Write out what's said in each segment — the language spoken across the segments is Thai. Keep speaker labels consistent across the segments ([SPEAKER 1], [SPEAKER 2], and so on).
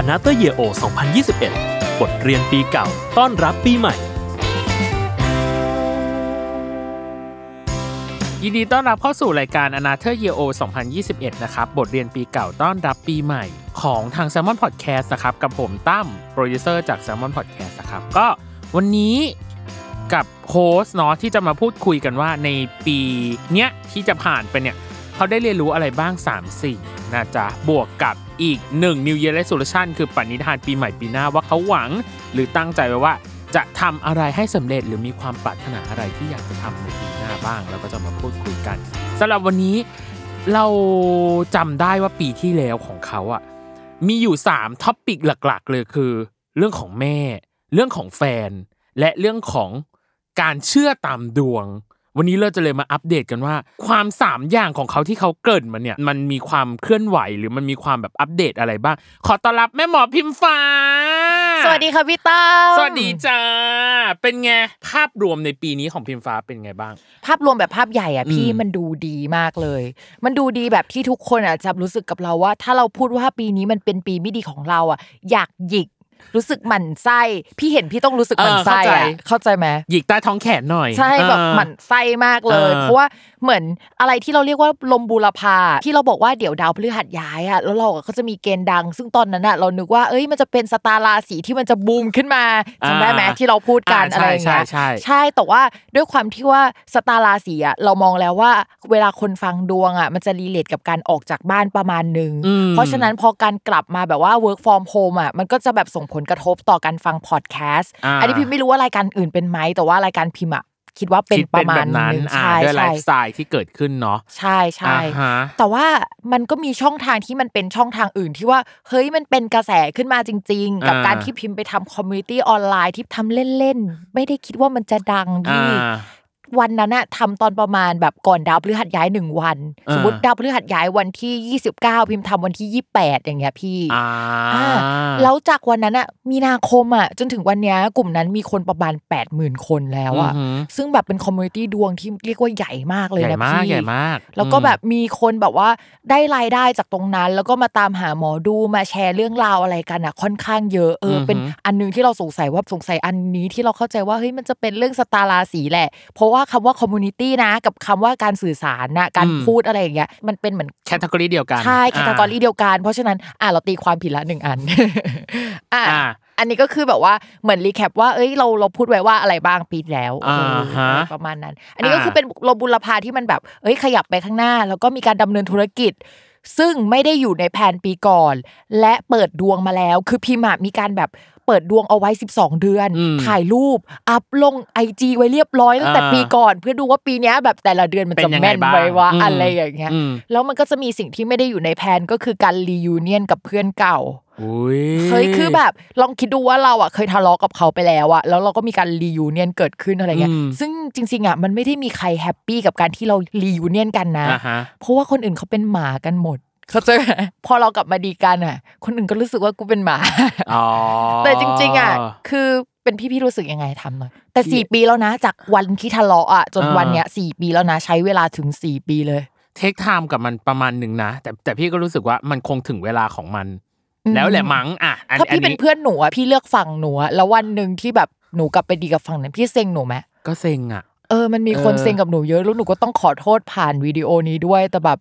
[SPEAKER 1] Another Year O 2021 บทเรียนปีเก่าต้อนรับปีใหม่
[SPEAKER 2] ยินดีต้อนรับเข้าสู่รายการ a n a t h e r Year O 2021 นะครับ บทเรียนปีเก่าต้อนรับปีใหม่ ของทาง Salmon Podcast นะครับ กับผมตั้มโปรดิวเซอร์จาก Salmon Podcast นะครับ ก็วันนี้กับโฮสเนาะที่จะมาพูดคุยกันว่าในปีเนี้ยที่จะผ่านไปเนี่ย เขาได้เรียนรู้อะไรบ้าง3สิ่งนะจ๊ะบวกกับ อีก 1 New Year Resolution คือปณิธานปีใหม่ปีหน้าว่าเขาหวัง หรือตั้งใจไว้ว่าจะทำอะไรให้สำเร็จหรือมีความปรารถนาอะไรที่อยากจะทำในปีหน้าบ้าง แล้วก็จะมาพูดคุยกันสำหรับวันนี้เราจำได้ว่าปีที่แล้วของเขาอะมีอยู่3ท็อปิกหลักๆ เลยคือ เรื่องของแม่ เรื่องของแฟน และเรื่องของการเชื่อตามดวง วันนี้เราจะเลยมาอัปเดตกันว่า ความสามอย่างของเขาที่เขาเกริดมาเนี่ย มันมีความเคลื่อนไหวหรือมันมีความแบบอัปเดตอะไรบ้าง ขอต้อนรับแม่หมอพิมฟ้า
[SPEAKER 3] สวัสดีค่ะพี่ตั้ม
[SPEAKER 2] สวัสดีจ้า เป็นไง ภาพรวมในปีนี้ของพิมฟ้าเป็นไงบ้าง
[SPEAKER 3] ภาพรวมแบบภาพใหญ่อะพี่
[SPEAKER 2] อืม
[SPEAKER 3] มันดูดีมากเลย มันดูดีแบบที่ทุกคนอะจะรู้สึกกับเราว่า ถ้าเราพูดว่าปีนี้มันเป็นปีไม่ดีของเราอะอยากหยิก รู้สึกหมั่นไส้พี่เห็นพี่ต้องรู้สึกหมั่นไส้
[SPEAKER 2] เออเข้าใจ
[SPEAKER 3] อะเข้าใจไหม
[SPEAKER 2] หยิกใต้ท้องแขนหน่อย
[SPEAKER 3] ใช่แบบ
[SPEAKER 2] เออ
[SPEAKER 3] หมั่นไส้มากเลย
[SPEAKER 2] เออ
[SPEAKER 3] เพราะว่าเหมือนอะไรที่เราเรียกว่าลมบูรพาที่เราบอกว่าเดี๋ยวดาวพฤหัสย้ายอะแล้วเราก็จะมีเกณฑ์ดัง ซึ่งตอนนั้นอะเรานึกว่าเอ้ยมันจะเป็นสตาร์ราศีที่มันจะบูมขึ้นมาจำได้ไหม
[SPEAKER 2] อ่า
[SPEAKER 3] ที่เราพูดกัน
[SPEAKER 2] อ่า
[SPEAKER 3] อะไรอย่างเงี้ย
[SPEAKER 2] ใช่ใช่
[SPEAKER 3] ใช่แต่ว่าด้วยความที่ว่าสตาร์ราศีอะเรามองแล้วว่า เวลาคนฟังดวงอะมันจะ relate กับการออกจากบ้านประมาณหนึ่ง
[SPEAKER 2] อืม
[SPEAKER 3] เพราะฉะนั้นพอการกลับมาแบบว่า work from home อะมันก็จะแบบส่งผลกระทบต่อการฟังพอดแคสต์
[SPEAKER 2] อ่า
[SPEAKER 3] อันนี้พิมพ์ไม่รู้ว่ารายการอื่นเป็นไหมแต่ว่ารายการพิมพ์อะคิดว่าเป็น
[SPEAKER 2] คิดแบบ
[SPEAKER 3] ประมาณ
[SPEAKER 2] นั้น
[SPEAKER 3] นึง
[SPEAKER 2] อ่า
[SPEAKER 3] ใช่
[SPEAKER 2] ด้วยไล
[SPEAKER 3] ใช่
[SPEAKER 2] ฟ์สไตลที่เกิดขึ้นเนาะ
[SPEAKER 3] ใช่ใช่
[SPEAKER 2] อ่าฮะ
[SPEAKER 3] แต่ว่ามันก็มีช่องทางที่มันเป็นช่องทางอื่นที่ว่าเฮ้ยมันเป็นกระแสขึ้นมาจริง ๆ กับ
[SPEAKER 2] อ่า
[SPEAKER 3] การที่พิมพ์ไปทำ community ออนไลน์ที่ทำเล่นๆ ไม่ได้คิดว่ามันจะดัง
[SPEAKER 2] อ่า
[SPEAKER 3] พี่ วันนั้นอะทำตอนประมาณแบบก่อนดาวพฤหัสย้ายหนึ่งวัน
[SPEAKER 2] อ่า
[SPEAKER 3] สมมติดาวพฤหัสย้ายวันที่ 29 พิมพ์ทำวันที่ 28 อย่างเงี้ยพี่
[SPEAKER 2] อ่า
[SPEAKER 3] อ่าแล้วจากวันนั้นอะมีนาคมอะจนถึงวันเนี้ยกลุ่มนั้นมีคนประมาณ 80,000 คนแล้วอะ
[SPEAKER 2] อือหือ
[SPEAKER 3] ซึ่งแบบเป็นคอมมูนิตี้ดวงที่เรียกว่าใหญ่มากเลย
[SPEAKER 2] ใหญ่
[SPEAKER 3] นะ
[SPEAKER 2] มาก
[SPEAKER 3] พี่
[SPEAKER 2] ใหญ่มาก
[SPEAKER 3] แล้วก็
[SPEAKER 2] อืม
[SPEAKER 3] แบบมีคนแบบว่าได้รายได้จากตรงนั้น แล้วก็มาตามหาหมอดูมาแชร์เรื่องราวอะไรกันอะค่อนข้างเยอะเอออ
[SPEAKER 2] อฮึ
[SPEAKER 3] เป็นอันหนึ่งที่เราสงสัยว่าสงสัยอันนี้ที่เราเข้าใจว่าเฮ้ยมันจะเป็นเรื่องสตาราศีแหละ เพราะว่าคำว่า community นะกับคำว่าการสื่อสารนะการพูดอะไรอย่างเงี้ยมันเป็นเหมือน
[SPEAKER 2] category เดียวกัน
[SPEAKER 3] ใช่ category เดียวกัน เพราะฉะนั้นอะเราตีความผิดละหนึ่งอันอะ
[SPEAKER 2] อ่า
[SPEAKER 3] อันนี้ก็คือแบบว่าเหมือน recap ว่าเอ้ยเราเราพูดไว้ว่าอะไรบ้างปีที่แล้ว
[SPEAKER 2] อ่า
[SPEAKER 3] เออ
[SPEAKER 2] ฮะ
[SPEAKER 3] อะไรประมาณนั้น อันนี้ก็คือเป็นโลบุรพาที่มันแบบเอ้ยขยับไปข้างหน้า แล้วก็มีการดำเนินธุรกิจซึ่งไม่ได้อยู่ในแผนปีก่อน และเปิดดวงมาแล้ว คือพิมพ์อะมีการแบบเปิดดวงเอาไว้ 12 เดือน
[SPEAKER 2] อืม
[SPEAKER 3] ถ่ายรูป อัพลง IG ไว้เรียบร้อยตั้งแต่
[SPEAKER 2] อ่า
[SPEAKER 3] ปีก่อน เพื่อดูว่าปีเนี้ยแบบแต่ละเดือนมัน
[SPEAKER 2] เป็น
[SPEAKER 3] จะ
[SPEAKER 2] ยังไง
[SPEAKER 3] แม่น
[SPEAKER 2] บ้าง
[SPEAKER 3] ไว้ว่า
[SPEAKER 2] อืม
[SPEAKER 3] อะไรอย่างเงี้ย
[SPEAKER 2] อืม
[SPEAKER 3] แล้วมันก็จะมีสิ่งที่ไม่ได้อยู่ในแผนก็คือการ reunion กับเพื่อนเก่า
[SPEAKER 2] อุ้ย
[SPEAKER 3] เฮ้ยคือแบบลองคิดดูว่าเราอะเคยทะเลาะกับเขาไปแล้วอะแล้วเราก็มีการ reunion เกิดขึ้นอะไรเงี้ย
[SPEAKER 2] อืม
[SPEAKER 3] ซึ่งจริงๆอะมันไม่ได้มีใคร happy กับการที่เรา reunion กันนะ
[SPEAKER 2] อ่าฮะ
[SPEAKER 3] เพราะว่าคนอื่นเขาเป็นหมากันหมด เขาใจไหมพอเรากลับมาดีกันอะ คนอื่นก็รู้สึกว่ากูเป็นหมา
[SPEAKER 2] อ๋อ
[SPEAKER 3] แต่จริง ๆอะคือเป็นพี่พี่ๆรู้สึกยังไงทำหน่อยแต่สี่ปีแล้วนะ จากวันที่ทะเลาะอะจน
[SPEAKER 2] อ่า
[SPEAKER 3] วันเนี้ยสี่ปีแล้วนะ ใช้เวลาถึงสี่ปีเลย
[SPEAKER 2] เทคไทม์กับมันประมาณหนึ่งนะแต่แต่พี่ก็รู้สึกว่ามันคงถึงเวลาของมัน
[SPEAKER 3] อืม
[SPEAKER 2] แล้วแหละมั้งอะอัน
[SPEAKER 3] ถ้าพี่เป็น
[SPEAKER 2] อั
[SPEAKER 3] เพื่อนหนูอะพี่เลือกฝั่งหนูอะแล้ววันหนึ่งที่แบบหนูกลับไปดีกับฝั่งนั้นพี่เซ็งหนูไหม
[SPEAKER 2] ก็เซ็งอะ
[SPEAKER 3] เออมันมีคน
[SPEAKER 2] เออ
[SPEAKER 3] เซ็งกับหนูเยอะแล้วหนูก็ต้องขอโทษผ่านวิดีโอนี้ด้วยแต่แบบ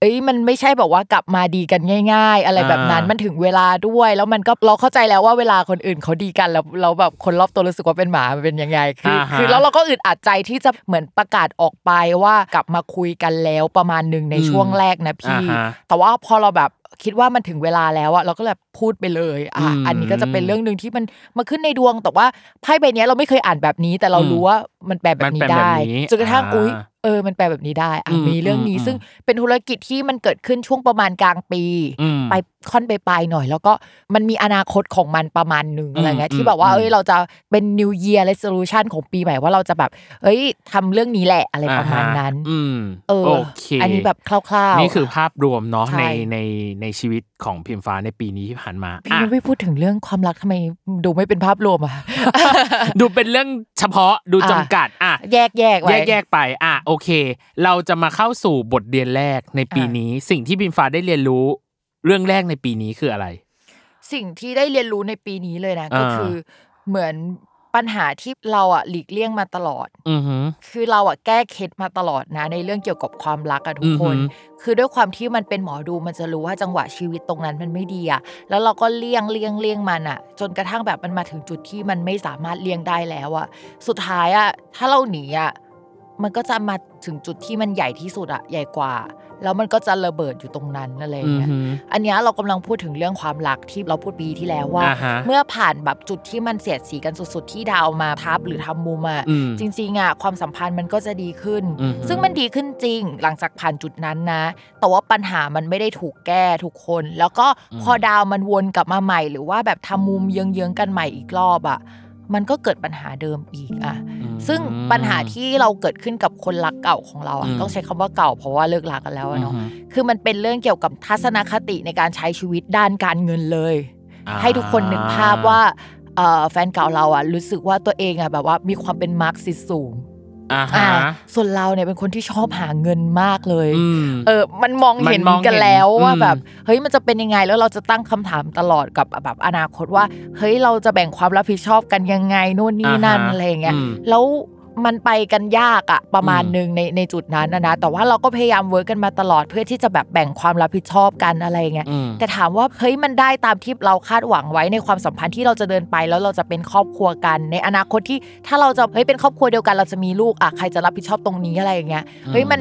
[SPEAKER 3] เอ้ยมันไม่ใช่แบบว่ากลับมาดีกันง่าย ๆ อะไรแบบนั้น
[SPEAKER 2] อ่ามั
[SPEAKER 3] มันถึงเวลาด้วย แล้วมันก็เราเข้าใจแล้วว่าเวลาคนอื่นเขาดีกันแล้วเราแบบคนรอบตัวรู้สึกว่าเป็นหมามันเป็นยังไงคืออา
[SPEAKER 2] ฮะ
[SPEAKER 3] คือแล้วเราก็อึดอัดใจที่จะเหมือนประกาศออกไปว่ากลับมาคุยกันแล้วประมาณหนึ่งในช่วงแรกนะพี่
[SPEAKER 2] อ่าฮะ
[SPEAKER 3] แต่ว่าพอเราแบบคิดว่ามันถึงเวลาแล้วอะเราก็แบบพูดไปเลยอะ
[SPEAKER 2] อืม
[SPEAKER 3] อันนี้ก็จะเป็นเรื่องหนึ่งที่มันมาขึ้นในดวงแต่ว่าไพ่ใบเนี้ยเราไม่เคยอ่านแบบนี้ แต่เรา
[SPEAKER 2] อืม
[SPEAKER 3] รู้ว่ามันแปลแบบนี้
[SPEAKER 2] มันแปลแบบ
[SPEAKER 3] ได้
[SPEAKER 2] นี้
[SPEAKER 3] จนกระทั่ง
[SPEAKER 2] อ่า
[SPEAKER 3] อุ้ย เออมันแปลแบบนี้ได้อะ
[SPEAKER 2] อืม
[SPEAKER 3] มีเรื่องนี้
[SPEAKER 2] อืม
[SPEAKER 3] ซึ่งเป็นธุรกิจที่มันเกิดขึ้นช่วงประมาณกลางปี
[SPEAKER 2] อืม
[SPEAKER 3] ไปค่อนไปปลายหน่อย แล้วก็มันมีอนาคตของมันประมาณหนึ่งอะไรเงี้ย
[SPEAKER 2] อืม
[SPEAKER 3] ที่แบบว่า
[SPEAKER 2] อืม
[SPEAKER 3] เอ้ยเราจะเป็น New Year Resolution ของปีใหม่ว่าเราจะแบบ เอ้ยทำเรื่องนี้แหละอะไรประมาณนั้น
[SPEAKER 2] อืม
[SPEAKER 3] เออ
[SPEAKER 2] โอเค
[SPEAKER 3] อันนี้แบบคร่าวๆ
[SPEAKER 2] นี่คือภาพรวมเนาะ
[SPEAKER 3] ใช่
[SPEAKER 2] ในในในชีวิต ของพิมฟ้าในปีนี้ที่ผ่านมา
[SPEAKER 3] พี่
[SPEAKER 2] อะ
[SPEAKER 3] นุ้ยไม่พูดถึงเรื่องความรักทำไม ดูไม่เป็นภาพรวมอะ
[SPEAKER 2] ดูเป็นเรื่องเฉพาะดู
[SPEAKER 3] อะ
[SPEAKER 2] จำกัดอะ
[SPEAKER 3] แยกแยกไว้
[SPEAKER 2] แยกแยกไปอะโอเค เราจะมาเข้าสู่บทเรียนแรกในปี
[SPEAKER 3] อะ
[SPEAKER 2] นี้ สิ่งที่บิมฟ้าได้เรียนรู้ เรื่องแรกในปีนี้คืออะไร
[SPEAKER 3] สิ่งที่ได้เรียนรู้ในปีนี้เลยนะก็
[SPEAKER 2] อ่า
[SPEAKER 3] คือเหมือน ปัญหาที่เราอะหลีกเลี่ยงมาตลอด
[SPEAKER 2] อือหือ
[SPEAKER 3] คือเราอะแก้เคล็ดมาตลอดนะ ในเรื่องเกี่ยวกับความรักอะทุกคน
[SPEAKER 2] อือหือ
[SPEAKER 3] คือด้วยความที่มันเป็นหมอดูมันจะรู้ว่าจังหวะชีวิตตรงนั้นมันไม่ดีอะแล้วเราก็เลี่ยงเลี่ยงเลี่ยงมันอะจนกระทั่งแบบมันมาถึงจุดที่มันไม่สามารถเลี่ยงได้แล้วอะสุดท้ายอะถ้าเราหนีอะมันก็จะมาถึงจุดที่มันใหญ่ที่สุดอะใหญ่กว่า แล้วมันก็จะระเบิดอยู่ตรงนั้นอะไรอย่าง
[SPEAKER 2] อือ
[SPEAKER 3] เงี้ย
[SPEAKER 2] หือ
[SPEAKER 3] อันเนี้ยเรากำลังพูดถึงเรื่องความรักที่เราพูดปีที่แล้วว่า
[SPEAKER 2] อ่าฮะ
[SPEAKER 3] เมื่อผ่านแบบจุดที่มันเสียดสีกันสุด ๆ ที่ดาวมาทับหรือทำมุมอะ
[SPEAKER 2] อืม
[SPEAKER 3] จริงๆอะความสัมพันธ์มันก็จะดีขึ้น
[SPEAKER 2] อือฮึ
[SPEAKER 3] ซึ่งมันดีขึ้นจริงหลังจากผ่านจุดนั้นนะ แต่ว่าปัญหามันไม่ได้ถูกแก้ทุกคน แล้วก็พอดาวมันวนกลับมาใหม่ หรือว่าแบบทำมุมเยื้องๆกันใหม่อีกรอบอะมันก็เกิดปัญหาเดิมอีกอะ
[SPEAKER 2] อืม
[SPEAKER 3] ซึ่งปัญหาที่เราเกิดขึ้นกับคนรักเก่าของเราอะ
[SPEAKER 2] อืม
[SPEAKER 3] ต้องใช้คำว่าเก่าเพราะว่าเลิกรักกันแล้วอะเนาะ
[SPEAKER 2] อือฮึ
[SPEAKER 3] คือมันเป็นเรื่องเกี่ยวกับทัศนคติในการใช้ชีวิตด้านการเงินเลย
[SPEAKER 2] อ่า
[SPEAKER 3] ให้ทุกคนนึกภาพว่าเอ่อแฟนเก่าเราอะรู้สึกว่าตัวเองอะแบบว่ามีความเป็นมาร์กซิสสูง
[SPEAKER 2] อ่า
[SPEAKER 3] อ่า
[SPEAKER 2] ฮะ
[SPEAKER 3] ส่วนเราเนี่ยเป็นคนที่ชอบหาเงินมากเลย
[SPEAKER 2] อืม
[SPEAKER 3] เออ มันมองเห็น
[SPEAKER 2] มันมอง
[SPEAKER 3] กันแล้ว
[SPEAKER 2] เห็น
[SPEAKER 3] ว่า
[SPEAKER 2] อืม
[SPEAKER 3] แบบ เฮ้ย มันจะเป็นยังไง แล้วเราจะตั้งคำถามตลอดกับแบบอนาคตว่า เฮ้ย เราจะแบ่งความรับผิดชอบกันยังไง นู่นนี่นั่น
[SPEAKER 2] อ่าฮะ
[SPEAKER 3] อะไรอย่างเงี้ย
[SPEAKER 2] อืม
[SPEAKER 3] แล้ว มันไปกันยากอะประมาณ
[SPEAKER 2] อืม
[SPEAKER 3] หนึ่งในในจุดนั้นนะนะแต่ว่าเราก็พยายามเวิร์กกันมาตลอดเพื่อที่จะแบบแบ่งความรับผิดชอบกันอะไรอย่างเงี้ย
[SPEAKER 2] อืม
[SPEAKER 3] แต่ถามว่าเฮ้ยมันได้ตามที่เราคาดหวังไว้ในความสัมพันธ์ที่เราจะเดินไป แล้วเราจะเป็นครอบครัวกัน ในอนาคตที่ถ้าเราจะเฮ้ยเป็นครอบครัวเดียวกัน เราจะมีลูกอะใครจะรับผิดชอบตรงนี้อะไรอย่างเงี้ยเฮ้ยมัน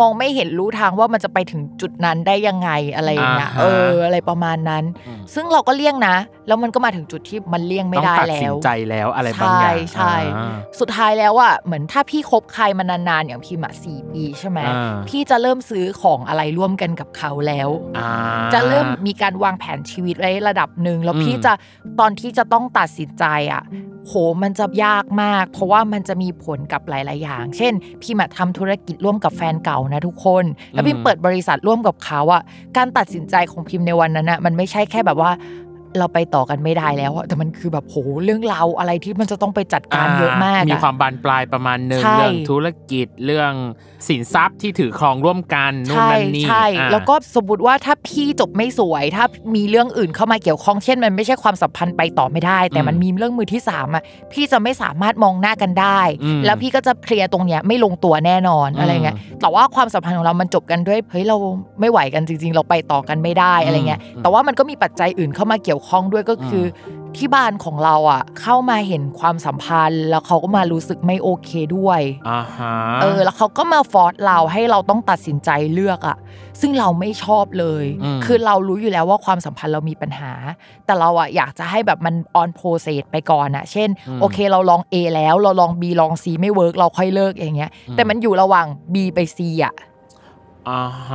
[SPEAKER 3] มองไม่เห็นรู้ทางว่ามันจะไปถึงจุดนั้นได้ยังไงอะไรอย่างเงี้ย
[SPEAKER 2] อ่าฮะ
[SPEAKER 3] เอออะไรประมาณนั้น
[SPEAKER 2] อืม
[SPEAKER 3] ซึ่งเราก็เลี่ยงนะ แล้วมันก็มาถึงจุดที่มันเลี่ยงไม่
[SPEAKER 2] ต้อง
[SPEAKER 3] ได้
[SPEAKER 2] ตัด
[SPEAKER 3] แล้
[SPEAKER 2] สิน
[SPEAKER 3] ว
[SPEAKER 2] ใจแล้วอะไรบางอย่าง
[SPEAKER 3] ใช่ใช่
[SPEAKER 2] อ่า
[SPEAKER 3] สุดท้ายแล้วอะเหมือนถ้าพี่คบใครมานานๆอย่างพี่มาสี่ปีใช่ไหม
[SPEAKER 2] อ่า
[SPEAKER 3] พี่จะเริ่มซื้อของอะไรร่วมกันกับเขาแล้ว
[SPEAKER 2] อ่า
[SPEAKER 3] จะเริ่มมีการวางแผนชีวิตไว้ระดับหนึ่งแล้ว
[SPEAKER 2] อืม
[SPEAKER 3] พี่จะตอนที่จะต้องตัดสินใจอะโหมันจะยากมาก เพราะว่ามันจะมีผลกับหลาย ๆ อย่าง เช่น พี่มาทำธุรกิจร่วมกับแฟนเก่านะทุกคน แล้วพิมเปิดบริษัทร่วมกับเขาอะการตัดสินใจของพิมในวันนั้นอะมันไม่ใช่แค่แบบว่า เราไปต่อกันไม่ได้แล้วอะแต่มันคือแบบโหเรื่องราวอะไรที่มันจะต้องไปจัดการเยอะมาก
[SPEAKER 2] มี
[SPEAKER 3] อะ
[SPEAKER 2] ความบานปลายประมาณหนึ่ง
[SPEAKER 3] ใช่
[SPEAKER 2] เรื่องธุรกิจเรื่องสินทรัพย์ที่ถือครองร่วมกันนู่น
[SPEAKER 3] ใช่
[SPEAKER 2] นั่นนี่
[SPEAKER 3] ใช่
[SPEAKER 2] อ่า
[SPEAKER 3] แล้วก็สมมติว่าถ้าพี่จบไม่สวย ถ้ามีเรื่องอื่นเข้ามาเกี่ยวข้องเช่น มันไม่ใช่ความสัมพันธ์ไปต่อไม่ได้ แต่มันมีเรื่องมือที่สามอะพี่จะไม่สามารถมองหน้ากันได้
[SPEAKER 2] อืม
[SPEAKER 3] แล้วพี่ก็จะเคลียร์ตรงเนี้ยไม่ลงตัวแน่นอน
[SPEAKER 2] อืม
[SPEAKER 3] อะไรเงี้ยแต่ว่าความสัมพันธ์ของเรามันจบกันด้วยเฮ้ยเราไม่ไหวกันจริง ๆ เราไปต่อกันไม่ได้อะไรเงี้ย
[SPEAKER 2] อืม
[SPEAKER 3] แต่ว่ามันก็มีปัจจัยอื่นเข้ามาเกี่ยวข้องด้วยก็คืออที่บ้านของเราอะ เข้ามาเห็นความสัมพันธ์ แล้วเขาก็มารู้สึกไม่โอเคด้วย
[SPEAKER 2] อ่าฮะ
[SPEAKER 3] เออ แล้วเขาก็มา force เราให้เราต้องตัดสินใจเลือกอะซึ่งเราไม่ชอบเลย
[SPEAKER 2] อืม
[SPEAKER 3] คือเรารู้อยู่แล้วว่าความสัมพันธ์เรามีปัญหา แต่เราอะอยากจะให้แบบมัน on process ไปก่อนอะเช่น โอเคเราลอง A แล้วเราลอง B ลอง C ไม่ work เราค่อยเลิกอย่างเงี้ย แต่มันอยู่ระหว่าง B ไป C อะ
[SPEAKER 2] อ่าฮะ